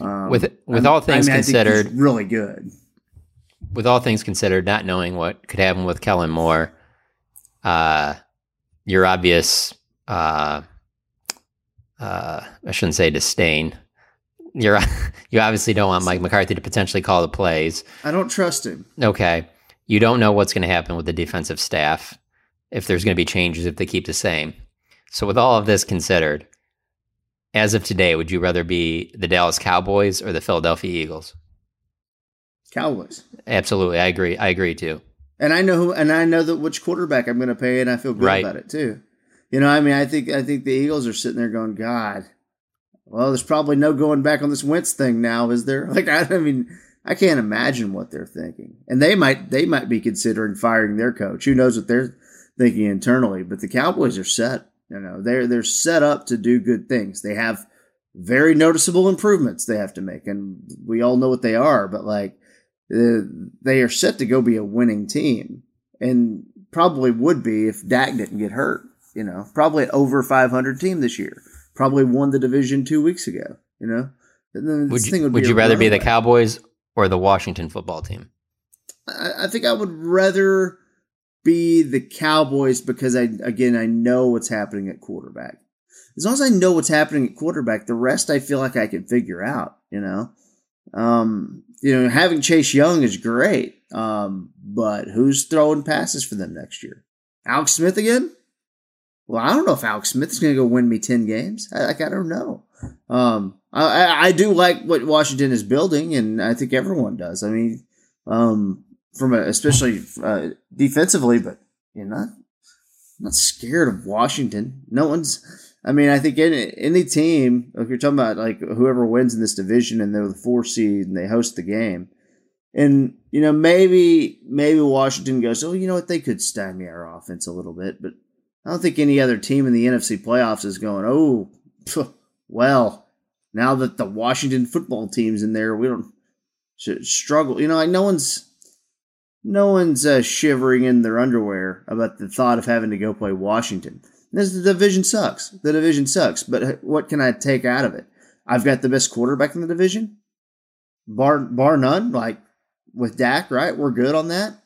S6: Um,
S7: with with all things
S6: I mean, I think he's
S7: considered,
S6: really good.
S7: with all things considered, not knowing what could happen with Kellen Moore, uh, your obvious, uh, uh, I shouldn't say disdain. You're you obviously don't want Mike McCarthy to potentially call the plays.
S6: I don't trust him.
S7: Okay, you don't know what's going to happen with the defensive staff if there's going to be changes if they keep the same. So, with all of this considered, as of today, would you rather be the Dallas Cowboys or the Philadelphia Eagles?
S6: Cowboys.
S7: Absolutely, I agree. I agree too.
S6: And I know who, and I know that which quarterback I'm going to pay, and I feel good
S7: Right.
S6: about it too. You know, I mean, I think I think the Eagles are sitting there going, God, well, there's probably no going back on this Wentz thing now, is there? Like, I, I mean, I can't imagine what they're thinking, and they might they might be considering firing their coach. Who knows what they're thinking internally? But the Cowboys are set. You know, they're they're set up to do good things. They have very noticeable improvements they have to make, and we all know what they are. But like, uh, they are set to go be a winning team, and probably would be if Dak didn't get hurt. You know, probably over 500 team this year. Probably won the division two weeks ago. You know, And then
S7: Would you,
S6: thing
S7: would,
S6: be
S7: you rather be the. Cowboys or the Washington football team?
S6: I, I think I would rather be the Cowboys because I again I know what's happening at quarterback. As long as I know what's happening at quarterback, the rest I feel like I can figure out. You know, um, you know, having Chase Young is great, um, but who's throwing passes for them next year? Alex Smith again? Well, I don't know if Alex Smith is going to go win me ten games. I, like I don't know. Um, I, I- I do like what Washington is building, and I think everyone does. I mean, um, from a, especially uh, defensively, but you're not not scared of Washington. No one's. I mean, I think any any team, if you're talking about like whoever wins in this division and they're the four seed and they host the game, and you know maybe maybe Washington goes, oh, you know what, they could stymie our offense a little bit, but I don't think any other team in the NFC playoffs is going, oh, well, now that the Washington football team's in there, we don't struggle. You know, like no one's no one's uh, shivering in their underwear about the thought of having to go play Washington. This the division sucks. The division sucks. But uh, what can I take out of it? I've got the best quarterback in the division, bar bar none. Like with Dak, right? We're good on that.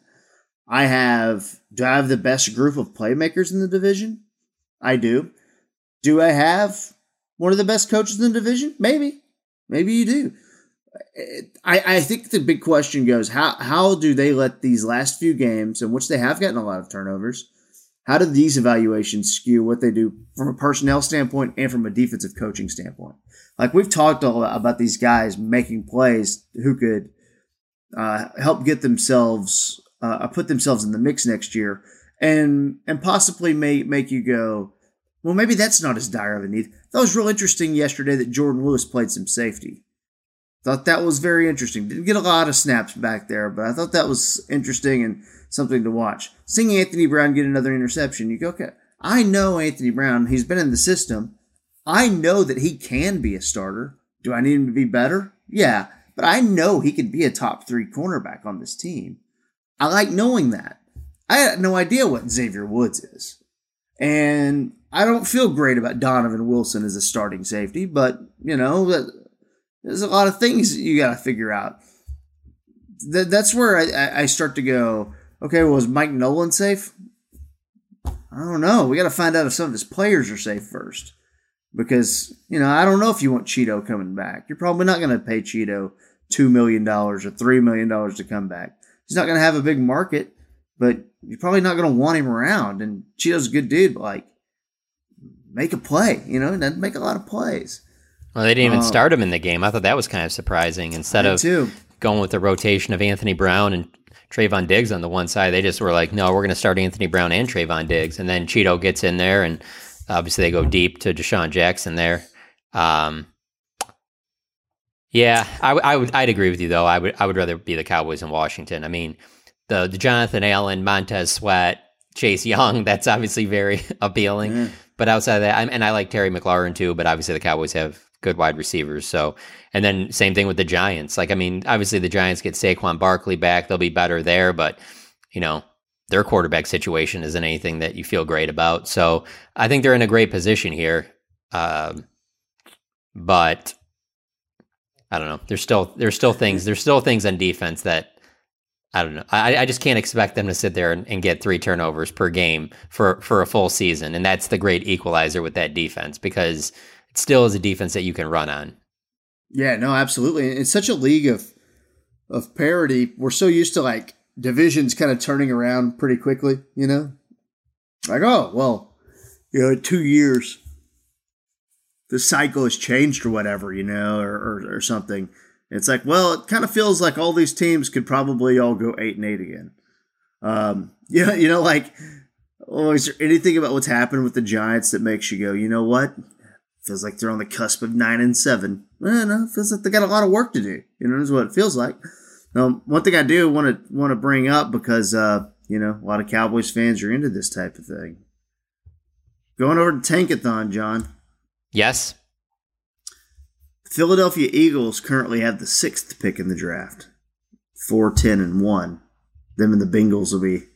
S6: I have. Do I have the best group of playmakers in the division? I do. Do I have one of the best coaches in the division? Maybe. Maybe you do. I, I think the big question goes how how do they let these last few games in which they have gotten a lot of turnovers how do these evaluations skew what they do from a personnel standpoint and from a defensive coaching standpoint like we've talked a lot about these guys making plays who could uh, help get themselves uh, put themselves in the mix next year and and possibly may make you go well maybe that's not as dire of a need that was real interesting yesterday that jourdan lewis played some safety Thought that was very interesting. Didn't get a lot of snaps back there, but I thought that was interesting and something to watch. Seeing Anthony Brown get another interception, you go, okay, I know Anthony Brown. He's been in the system. I know that he can be a starter. Do I need him to be better? Yeah, but I know he could be a top three cornerback on this team. I like knowing that. I had no idea what Xavier Woods is. And I don't feel great about Donovan Wilson as a starting safety, but, you know, there's a lot of things you got to figure out. Th- that's where I, start to go. Okay, well, is Mike Nolan safe? I don't know. We got to find out if some of his players are safe first, because you know I don't know if you want Cheeto coming back. You're probably not going to pay Cheeto two million dollars or three million dollars to come back. He's not going to have a big market, but you're probably not going to want him around. And Cheeto's a good dude, but like make a play. You know, doesn't make a lot of plays.
S7: Well, they didn't even
S6: Um,
S7: start him in the game. I thought that was kind of surprising. Instead of
S6: too.
S7: going with the rotation of Anthony Brown and Trevon Diggs on the one side, they just were like, no, we're going to start Anthony Brown and Trevon Diggs. And then Cheeto gets in there, and obviously they go deep to DeSean Jackson there. Um, Yeah, I, I would. I'd agree with you though. I would. I would rather be the Cowboys in Washington. I mean, the the Jonathan Allen, Montez Sweat, Chase Young. That's obviously very appealing.
S6: Yeah.
S7: But outside of that, I'm, and I like Terry McLaurin too. But obviously, the Cowboys have good wide receivers. So, and then same thing with the Giants. Like, I mean, obviously the Giants get Saquon Barkley back; they'll be better there. But you know, their quarterback situation isn't anything that you feel great about. So, I think they're in a great position here. Um, but I don't know. There's still there's still things there's still things on defense that I don't know. I, I just can't expect them to sit there and, and, get three turnovers per game for for a full season, and that's the great equalizer with that defense because it still is a defense that you can run on.
S6: Yeah, no, absolutely. It's such a league of of parity. We're so used to like divisions kind of turning around pretty quickly, you know? Like, oh, well, you know, two years the cycle has changed or whatever, you know, or, or, or something. It's like, well, it kind of feels like all these teams could probably all go eight and eight again. Um, you know, you know, like, oh, is there anything about what's happened with the Giants that makes you go, you know what? Feels like they're on the cusp of nine and seven. Well, no, it feels like they got a lot of work to do. You know, is what it feels like. Now, one thing I do want to want to bring up because uh, you know a lot of Cowboys fans are into this type of thing. Going over to Tankathon, John.
S7: Yes.
S6: Philadelphia Eagles currently have the sixth pick in the draft, four, ten, and one. Them and the Bengals will be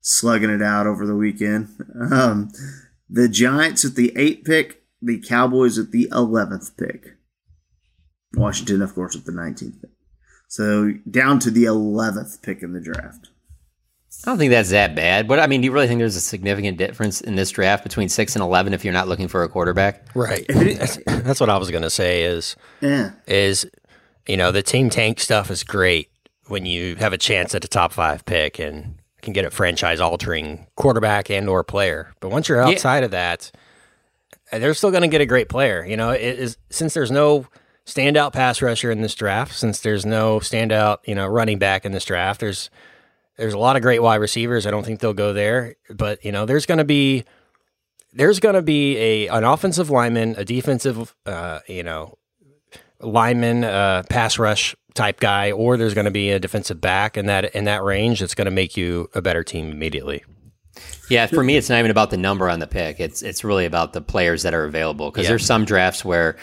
S6: slugging it out over the weekend. Um, the Giants at the eighth pick, the Cowboys at the eleventh pick. Washington, of course, at the nineteenth pick. So down to the eleventh pick in the draft.
S7: I don't think that's that bad. But I mean, do you really think there's a significant difference in this draft between six and eleven if you're not looking for a quarterback?
S5: Right. that's, that's what I was going to say. Is
S6: yeah.
S5: Is you know the team tank stuff is great when you have a chance at a top five pick and can get a franchise altering quarterback and or player. But once you're outside yeah. of that, they're still going to get a great player. You know, it is since there's no standout pass rusher in this draft, since there's no standout you know running back in this draft, there's there's a lot of great wide receivers. I don't think they'll go there, but you know, there's going to be there's going to be a an offensive lineman, a defensive, uh, you know, lineman, uh, pass rush type guy, or there's going to be a defensive back in that in that range that's going to make you a better team immediately.
S7: Yeah, for me, it's not even about the number on the pick. It's it's really about the players that are available. Because yeah. there's some drafts where,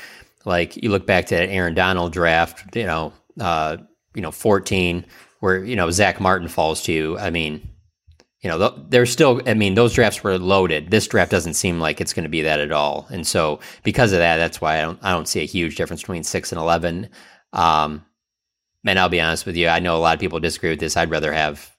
S7: like, you look back to that Aaron Donald draft, you know, uh, you know, 14 where you know Zach Martin falls to. I mean, you know, there's still. I mean, those drafts were loaded. This draft doesn't seem like it's going to be that at all. And so, because of that, that's why I don't. I don't see a huge difference between six and eleven. Um, and I'll be honest with you, I know a lot of people disagree with this. I'd rather have.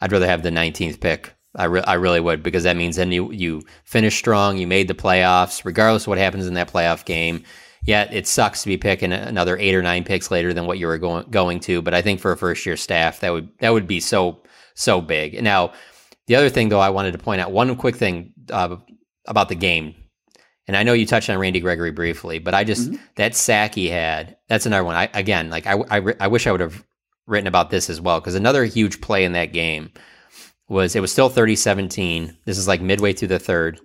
S7: I'd rather have the 19th pick. I, re- I really would because that means then you you finish strong. You made the playoffs, regardless of what happens in that playoff game yeah, it sucks to be picking another eight or nine picks later than what you were going going to. But I think for a first year staff, that would that would be so so big. Now, the other thing though, I wanted to point out one quick thing uh, about the game, and I know you touched on Randy Gregory briefly, but I just mm-hmm. that sack he had. That's another one. I again, like I I, I wish I would have written about this as well because another huge play in that game was it was still 30-17. This is like midway through the third.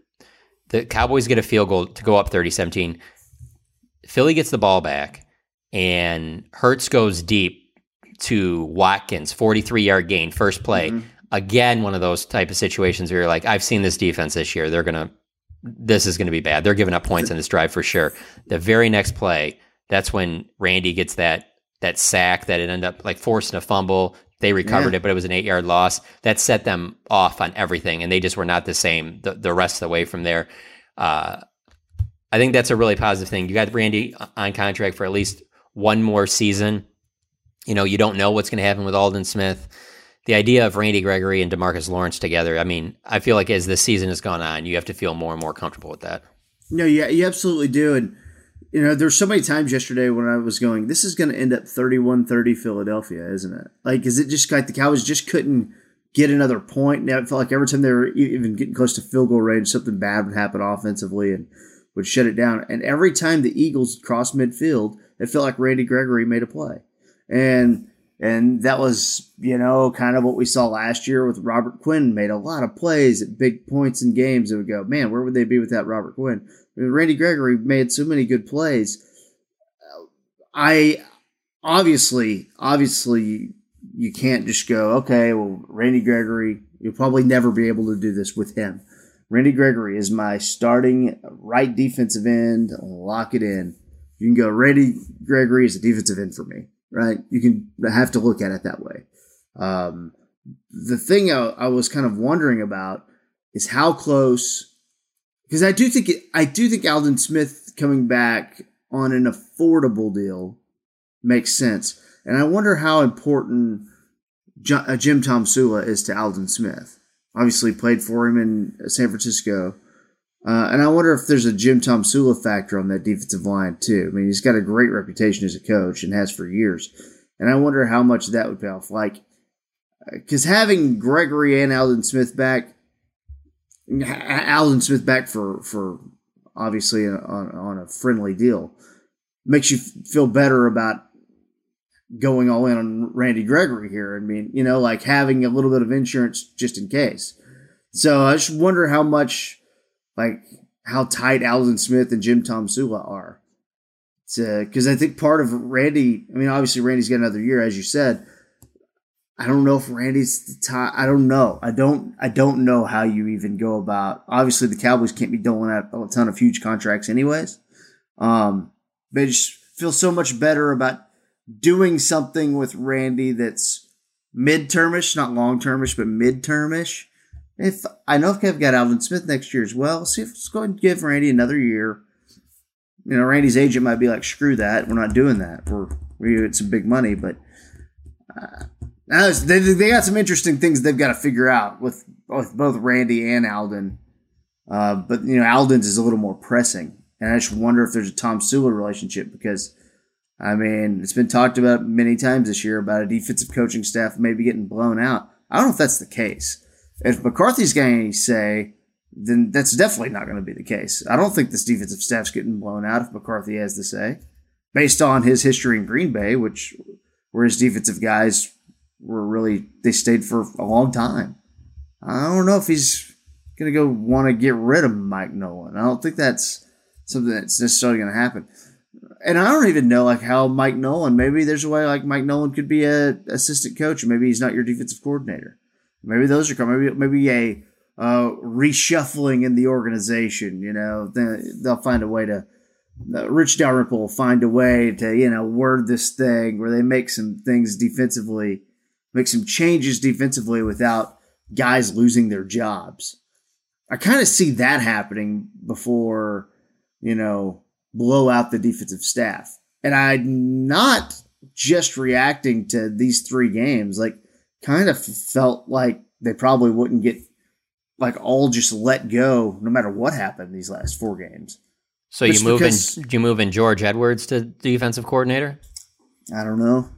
S7: The Cowboys get a field goal to go up 30-17. Philly gets the ball back, and Hurts goes deep to Watkins, 43 yard gain, first play. Mm-hmm. Again, one of those type of situations where you're like, I've seen this defense this year. They're gonna, this is gonna be bad. They're giving up points in this drive for sure. The very next play, that's when Randy gets that that sack that it ended up like forcing a fumble. They recovered yeah. it, but it was an eight yard loss. That set them off on everything, and they just were not the same the, the rest of the way from there. Uh, I think that's a really positive thing. You got Randy on contract for at least one more season. You know, you don't know what's going to happen with Aldon Smith. The idea of Randy Gregory and Demarcus Lawrence together, I mean, I feel like as the season has gone on, you have to feel more and more comfortable with that.
S6: No, yeah, you absolutely do. And, you know, there's so many times yesterday when I was going, this is going to end up 31 30 Philadelphia, isn't it? Like, is it just like the Cowboys just couldn't get another point? Now it felt like every time they were even getting close to field goal range, something bad would happen offensively. And, would shut it down. And every time the Eagles crossed midfield, it felt like Randy Gregory made a play. And and that was, you know, kind of what we saw last year with Robert Quinn made a lot of plays at big points in games. It would go, man, where would they be without Robert Quinn? I mean, Randy Gregory made so many good plays. I obviously, obviously, you can't just go, okay, well, Randy Gregory, you'll probably never be able to do this with him. Randy Gregory is my starting right defensive end. Lock it in. You can go, Randy Gregory is a defensive end for me, right? You can have to look at it that way. Um, the thing I, I was kind of wondering about is how close, because I do think it, I do think Aldon Smith coming back on an affordable deal makes sense, and I wonder how important uh, Jim Tomsula is to Aldon Smith. Obviously, played for him in San Francisco, uh, and I wonder if there's a Jim Tomsula factor on that defensive line too. I mean, he's got a great reputation as a coach and has for years, and I wonder how much that would pay off. Like, because having Gregory and Aldon Smith back, Aldon Smith back for for obviously on, on a friendly deal makes you feel better about going all in on Randy Gregory here. I mean, you know, like having a little bit of insurance just in case. So I just wonder how much, like, how tight Aldon Smith and Jim Tomsula are. Because I think part of Randy, I mean, obviously Randy's got another year, as you said. I don't know if Randy's the top. I don't know. I don't. I don't know how you even go about. Obviously, the Cowboys can't be doling out a ton of huge contracts, anyways. Um, but I just feel so much better about doing something with Randy that's mid-termish, not long-termish, but mid-termish. If I know if I've got Aldon Smith next year as well, see if let's go and give Randy another year. You know, Randy's agent might be like, "Screw that, we're not doing that. We're we it's some big money." But uh, they they got some interesting things they've got to figure out with with both Randy and Aldon. Uh, but you know, Aldon's is a little more pressing, and I just wonder if there's a Tomsula relationship because I mean, it's been talked about many times this year about a defensive coaching staff maybe getting blown out. I don't know if that's the case. If McCarthy's got any say, then that's definitely not going to be the case. I don't think this defensive staff's getting blown out if McCarthy has the say, based on his history in Green Bay, which where his defensive guys were really they stayed for a long time. I don't know if he's going to go want to get rid of Mike Nolan. I don't think that's something that's necessarily going to happen and I don't even know like how Mike Nolan. Maybe there's a way like Mike Nolan could be a assistant coach, and maybe he's not your defensive coordinator. Maybe those are coming. Maybe maybe a uh, reshuffling in the organization. You know, they'll find a way to. Uh, Rich Dalrymple will find a way to you know word this thing where they make some things defensively, make some changes defensively without guys losing their jobs. I kind of see that happening before you know blow out the defensive staff. And I'm not just reacting to these three games, like, kind of felt like they probably wouldn't get, like, all just let go no matter what happened these last four games.
S7: So you move in, you move in George Edwards to defensive coordinator?
S6: I don't know.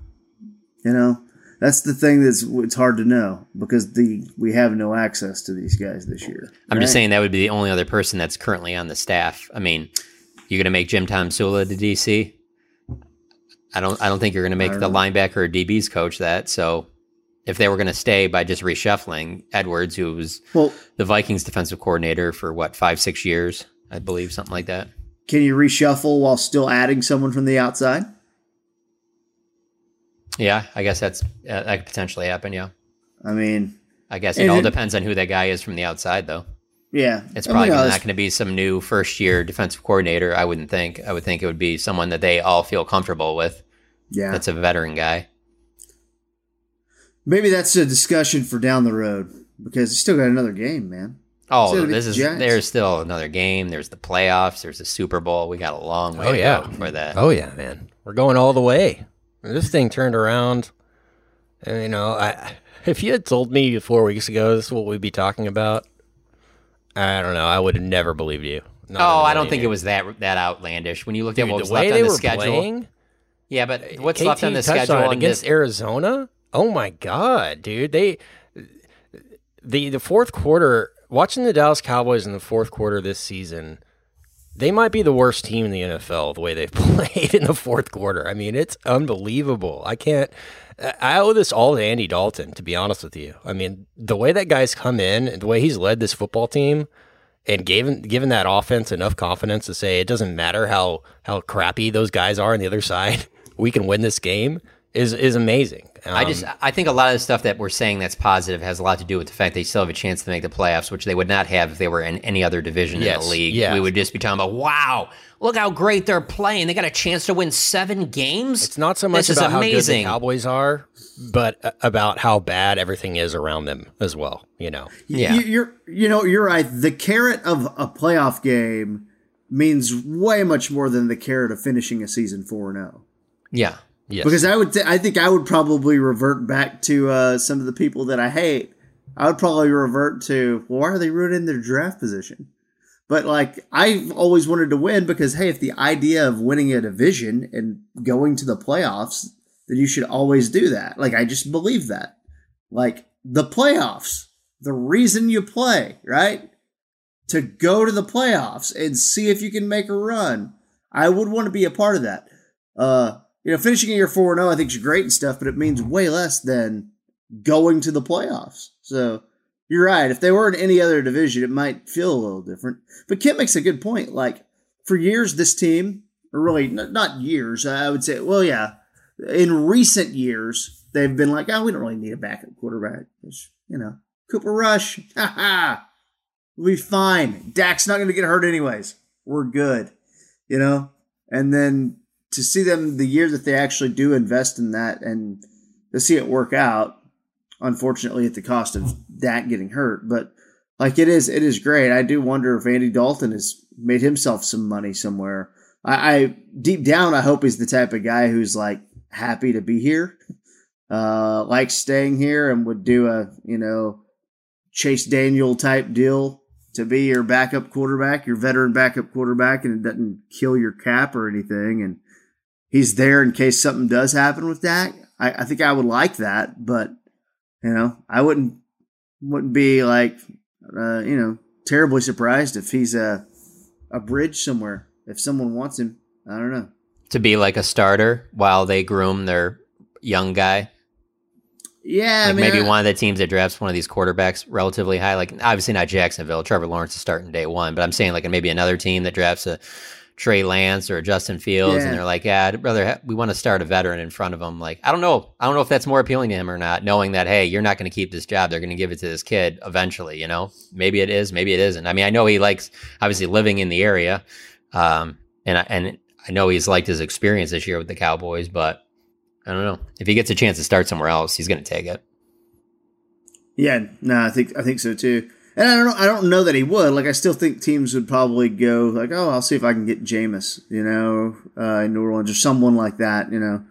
S6: You know, that's the thing that's it's hard to know because the we have no access to these guys this year.
S7: I'm right? just saying that would be the only other person that's currently on the staff. I mean, you're going to make Jim Tomsula the DC. I don't. I don't think you're going to make the know. linebacker or DB's coach that. So, if they were going to stay by just reshuffling Edwards, who was well, the Vikings defensive coordinator for what five, six years, I believe, something like that.
S6: Can you reshuffle while still adding someone from the outside?
S7: Yeah, I guess that's uh, that could potentially happen. Yeah.
S6: I mean,
S7: I guess it all it, depends on who that guy is from the outside, though.
S6: Yeah,
S7: it's probably I mean, not going to be some new first year defensive coordinator. I wouldn't think. I would think it would be someone that they all feel comfortable with.
S6: Yeah,
S7: that's a veteran guy.
S6: Maybe that's a discussion for down the road because he's still got another game, man.
S7: Oh, this is Giants. there's still another game. There's the playoffs. There's the Super Bowl. We got a long way oh, yeah. for that.
S5: Oh yeah, man. We're going all the way. This thing turned around. And, you know, I if you had told me four weeks ago this is what we'd be talking about, I don't know. I would have never believed you.
S7: Not oh, I don't think year. it was that that outlandish. When you looked Dude, at what was the left on the schedule. Playing, yeah, but what's KT left on the schedule
S5: on against this? Arizona? Oh my god, dude! They the the fourth quarter. Watching the Dallas Cowboys in the fourth quarter this season, they might be the worst team in the NFL the way they've played in the fourth quarter. I mean, it's unbelievable. I can't. I owe this all to Andy Dalton, to be honest with you. I mean, the way that guy's come in and the way he's led this football team and given given that offense enough confidence to say it doesn't matter how how crappy those guys are on the other side. we can win this game is is amazing.
S7: I just
S5: Um,
S7: I think a lot of the stuff that we're saying that's positive has a lot to do with the fact they still have a chance to make the playoffs, which they would not have if they were in any other division in the league.
S5: yeah.
S7: We would just be talking about, wow, look how great they're playing. They got a chance to win seven games.
S5: it's not so much
S7: this
S5: about
S7: is
S5: how good the
S7: amazing.
S5: Cowboys are, but uh, about how bad everything is around them as well. You know,
S7: Yeah.
S6: You, you're you know you're right. The carrot of a playoff game means way much more than the carrot of finishing a season four and zero.
S7: yeah.
S5: Yes,
S6: Because I would, I think I would probably revert back to uh, some of the people that I hate. I would probably revert to, well, why are they ruining their draft position? But like, I've always wanted to win because, hey, if the idea of winning a division and going to the playoffs, then you should always do that. Like, I just believe that. Like, the playoffs, the reason you play, right? To go to the playoffs and see if you can make a run. I would want to be a part of that. Uh, you know, finishing a year 4 0, I think is great and stuff, but it means way less than going to the playoffs. So you're right. If they were in any other division, it might feel a little different. But Kent makes a good point. Like, for years, this team, or really not years, I would say, well, yeah, in recent years, they've been like, oh, we don't really need a backup quarterback. Just, you know, Cooper Rush, ha ha, we'll be fine. Dak's not going to get hurt anyways. We're good, you know? And then to see them the year that they actually do invest in that and to see it work out, unfortunately at the cost of Dak getting hurt, but like it is, it is great. I do wonder if Andy Dalton has made himself some money somewhere. I, I deep down, I hope he's the type of guy who's like happy to be here, uh, likes staying here, and would do a you know Chase Daniel type deal to be your backup quarterback, your veteran backup quarterback, and it doesn't kill your cap or anything. And he's there in case something does happen with Dak. I, I think I would like that, but you know, I wouldn't wouldn't be like uh, you know terribly surprised if he's a a bridge somewhere. If someone wants him, I don't know.
S7: To be like a starter while they groom their young guy.
S6: Yeah,
S7: Like
S6: I mean,
S7: maybe
S6: I-
S7: one of the teams that drafts one of these quarterbacks relatively high. Like obviously not Jacksonville. Trevor Lawrence is starting day one, but I'm saying like maybe another team that drafts a Trey Lance or Justin Fields,
S6: Yeah.
S7: and they're like, yeah, I'd rather ha- we want to start a veteran in front of him. Like I don't know, I don't know if that's more appealing to him or not. Knowing that hey, you're not going to keep this job, they're going to give it to this kid eventually. You know, maybe it is, maybe it isn't. I mean, I know he likes obviously living in the area, um, and I, and I know he's liked his experience this year with the Cowboys, but I don't know if he gets a chance to start somewhere else, he's going to take it.
S6: Yeah, no, I think I think so too. And I don't know, I don't know that he would. Like I still think teams would probably go like, oh, I'll see if I can get Jameis, you know, uh, in New Orleans or someone like that, you know.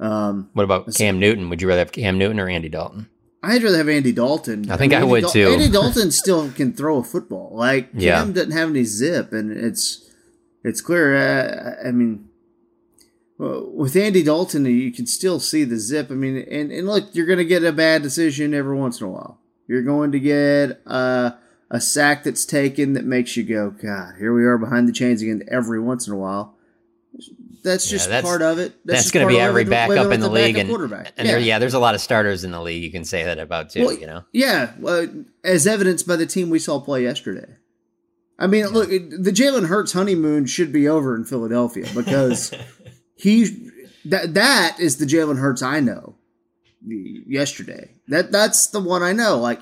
S6: Um,
S7: What about Cam Newton? Would you rather have Cam Newton or Andy Dalton?
S6: I'd rather have Andy Dalton.
S7: I think I
S6: Andy
S7: would,
S6: Dal-
S7: too.
S6: Andy Dalton still can throw a football. Like Cam
S7: Yeah.
S6: doesn't have any zip, and it's it's clear. Uh, I mean, with Andy Dalton, you can still see the zip. I mean, and, and look, you're going to get a bad decision every once in a while. You're going to get uh, a sack that's taken that makes you go, God, here we are behind the chains again every once in a while. That's
S7: Yeah,
S6: just
S7: that's-
S6: part of it.
S7: That's,
S6: just
S7: going to be every backup in the
S6: a
S7: league, and
S6: quarterback.
S7: and there, yeah, there's a lot of starters in the league. You can say that about too.
S6: Well,
S7: you know,
S6: Yeah, well, as evidenced by the team we saw play yesterday. I mean, look, the Jalen Hurts honeymoon should be over in Philadelphia because he that that is the Jalen Hurts I know. Yesterday, that that's the one I know. Like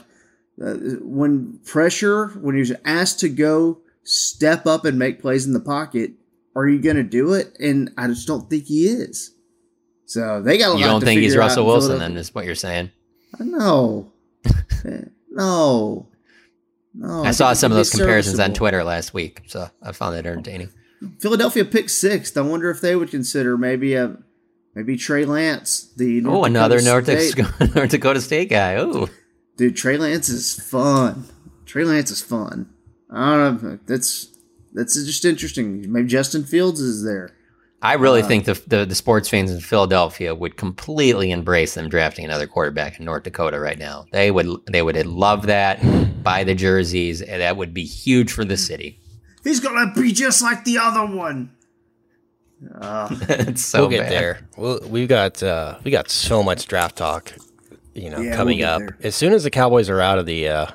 S6: uh, when pressure, when he was asked to go step up and make plays in the pocket, are you going to do it? And I just don't think he is. So they got a lot
S7: of
S6: you don't
S7: think he's Russell Wilson? Then is what you're saying.
S6: No. no. No.
S7: I saw some of those comparisons on. Twitter last week, so I found that entertaining.
S6: Philadelphia picked sixth. I wonder if they would consider maybe a maybe Trey Lance, the North
S7: Oh, another North
S6: Dakota
S7: North Dakota State guy. Oh,
S6: Dude, Trey Lance is fun. Trey Lance is fun. I don't know. That's that's just interesting. Maybe Justin Fields is there.
S7: I really
S6: Uh,
S7: think the, the the sports fans in Philadelphia would completely embrace them drafting another quarterback in North Dakota right now. They would they would love that. Buy the jerseys. and That would be huge for the city.
S6: He's gonna be just like the other one.
S7: it's so
S5: we'll get
S7: bad.
S5: there. We'll, we got uh, we got so much draft talk, you know,
S6: Yeah,
S5: coming
S6: we'll
S5: up.
S6: get
S5: As soon as the Cowboys are out of the uh,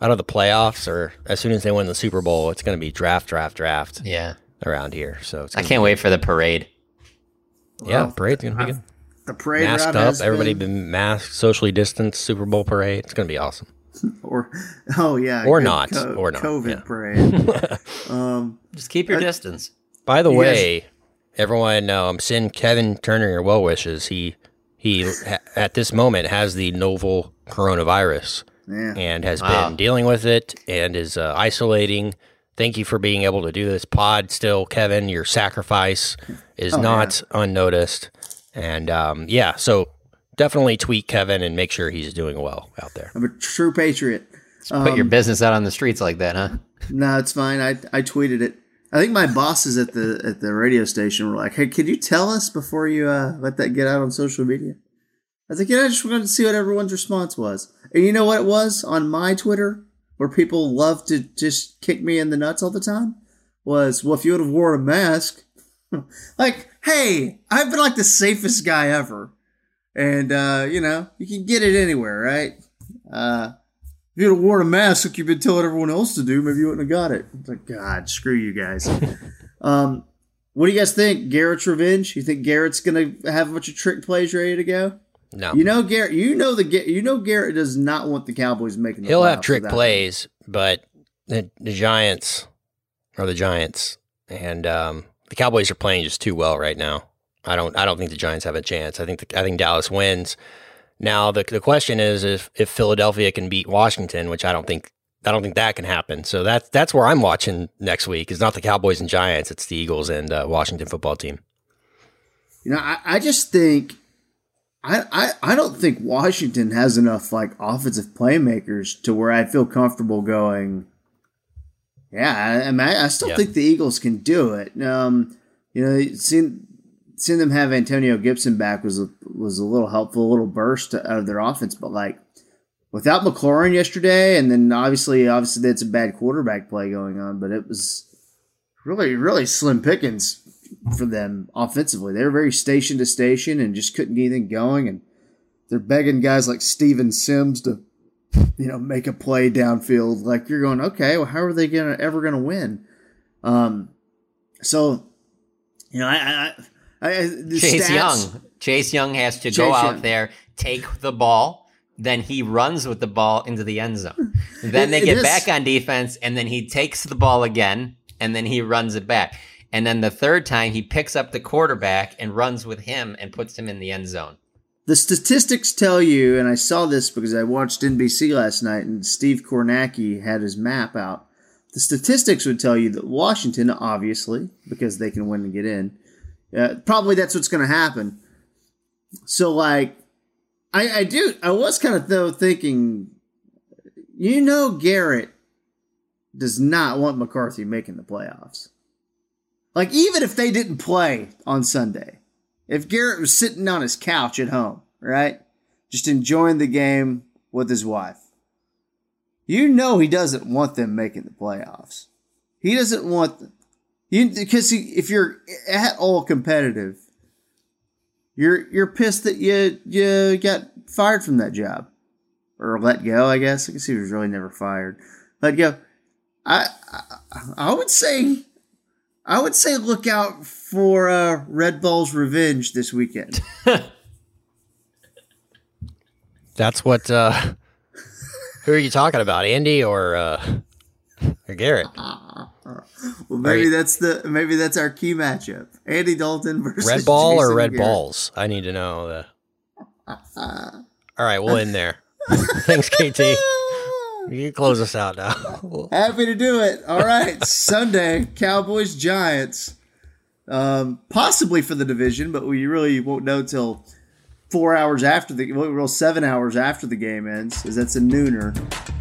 S5: out of the playoffs, or as soon as they win the Super Bowl, it's going to be draft, draft, draft
S7: Yeah,
S5: around here. So it's
S7: I can't wait for the parade.
S5: yeah,
S6: Well,
S5: parade's gonna be good.
S6: The parade
S5: Masked
S6: route
S5: up,
S6: has
S5: everybody
S6: been-
S5: been masked, socially distanced, Super Bowl parade. It's gonna be awesome.
S6: or oh yeah,
S5: Or
S6: good
S5: not,
S6: co-
S5: or not,
S6: COVID
S5: yeah.
S6: parade. um,
S7: Just keep your distance.
S5: By the
S6: You guys-
S5: way, everyone, um, send Kevin Turner your well wishes. He he ha- at this moment has the novel coronavirus
S6: Yeah.
S5: and has
S7: Wow.
S5: been dealing with it and is uh, isolating. Thank you for being able to do this pod. Still, Kevin, your sacrifice is
S6: Oh,
S5: not unnoticed. And um, yeah, so definitely tweet Kevin and make sure he's doing well out there.
S6: I'm a true patriot.
S7: Put your
S6: Um,
S7: business out on the streets like that, huh?
S6: No, it's fine. I I tweeted it. I think my bosses at the at the radio station were like, "Hey, could you tell us before you uh, let that get out on social media?" I was like, "Yeah, I just wanted to see what everyone's response was." And you know what it was on my Twitter, where people love to just kick me in the nuts all the time, was, "Well, if you would have worn a mask." like, hey, I've been like the safest guy ever, and uh, you know, you can get it anywhere, right? Uh, if you'd have worn a mask like you've been telling everyone else to do, maybe you wouldn't have got it. It's like, God, screw you guys. um, what do you guys think? Garrett's revenge? You think Garrett's gonna have a bunch of trick plays ready to go?
S5: No,
S6: You know, Garrett. You know the you know Garrett does not want the Cowboys making. The
S5: he'll have trick
S6: him.
S5: plays, but the, the Giants are the Giants, and um, the Cowboys are playing just too well right now. I don't I don't think the Giants have a chance. I think the, I think Dallas wins. Now the the question is if if Philadelphia can beat Washington, which I don't think I don't think that can happen. So that's that's where I'm watching next week. Is not the Cowboys and Giants. It's the Eagles and uh, Washington football team.
S6: You know, I, I just think I, I I don't think Washington has enough like offensive playmakers to where I feel comfortable going. Yeah, I, I, mean, I still
S5: Yeah.
S6: think the Eagles can do it. Um, you know, seeing seeing them have Antonio Gibson back was a, was a little helpful, a little burst out of their offense. But like without McLaurin yesterday, and then obviously obviously that's a bad quarterback play going on, but it was really really slim pickings for them offensively. They were very station to station and just couldn't get anything going. And they're begging guys like Steven Sims to, you know, make a play downfield. Like you're going, okay, well, how are they gonna ever gonna win? Um, so you know, I, I,
S7: Chase
S6: stats-
S7: Young. Chase Young has to
S6: Chase
S7: go out
S6: Young.
S7: there, take the ball, then he runs with the ball into the end zone. then they get back on defense, and then he takes the ball again, and then he runs it back. And then the third time, he picks up the quarterback and runs with him and puts him in the end zone.
S6: The statistics tell you, and I saw this because I watched NBC last night, and Steve Kornacki had his map out. The statistics would tell you that Washington, obviously, because they can win and get in, uh, probably that's what's going to happen. So, like, I, I do, I was kind of though thinking, you know, Garrett does not want McCarthy making the playoffs. Like, even if they didn't play on Sunday, if Garrett was sitting on his couch at home, right, just enjoying the game with his wife, you know he doesn't want them making the playoffs. He doesn't want them. You because if you're at all competitive, you're you're pissed that you you got fired from that job or let go. I guess I guess he was really never fired. Let go. I I, I would say I would say look out for uh, Red Bull's revenge this weekend.
S5: That's what. Uh, who are you talking about, Andy or uh, or Garrett?
S6: Well, maybe that's the maybe that's our key matchup: Andy Dalton versus
S5: Red ball or red
S6: Garrett.
S5: balls? I need to know the. All right, we'll end there. Thanks, KT. You can close us out now.
S6: Happy to do it. All right, Sunday, Cowboys Giants. Um, possibly for the division, but we really won't know till four hours after the well, seven hours after the game ends, as that's a nooner.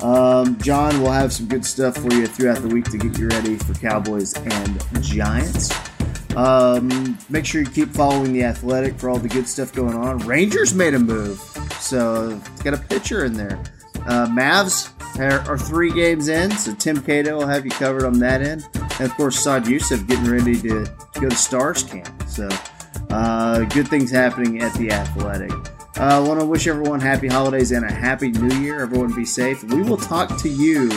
S6: Um, John will have some good stuff for you throughout the week to get you ready for Cowboys and Giants. Um, make sure you keep following the Athletic for all the good stuff going on. Rangers made a move, so got a pitcher in there. Uh, Mavs are, are three games in, so Tim Cato will have you covered on that end. And of course, Saad Yousuf getting ready to go to Stars camp. So uh, good things happening at the Athletic. I uh, want to wish everyone happy holidays and a happy new year. Everyone be safe. We will talk to you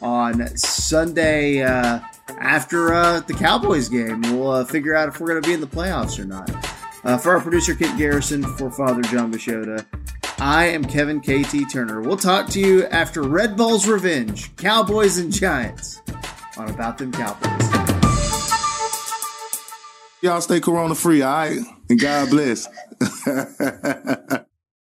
S6: on Sunday uh, after uh, the Cowboys game. We'll uh, figure out if we're going to be in the playoffs or not. Uh, for our producer, Kit Garrison, for Father John Machota, I am Kevin KT Turner. We'll talk to you after Red Bull's Revenge, Cowboys and Giants, on About Them Cowboys.
S8: Y'all stay corona free, all right? And God bless.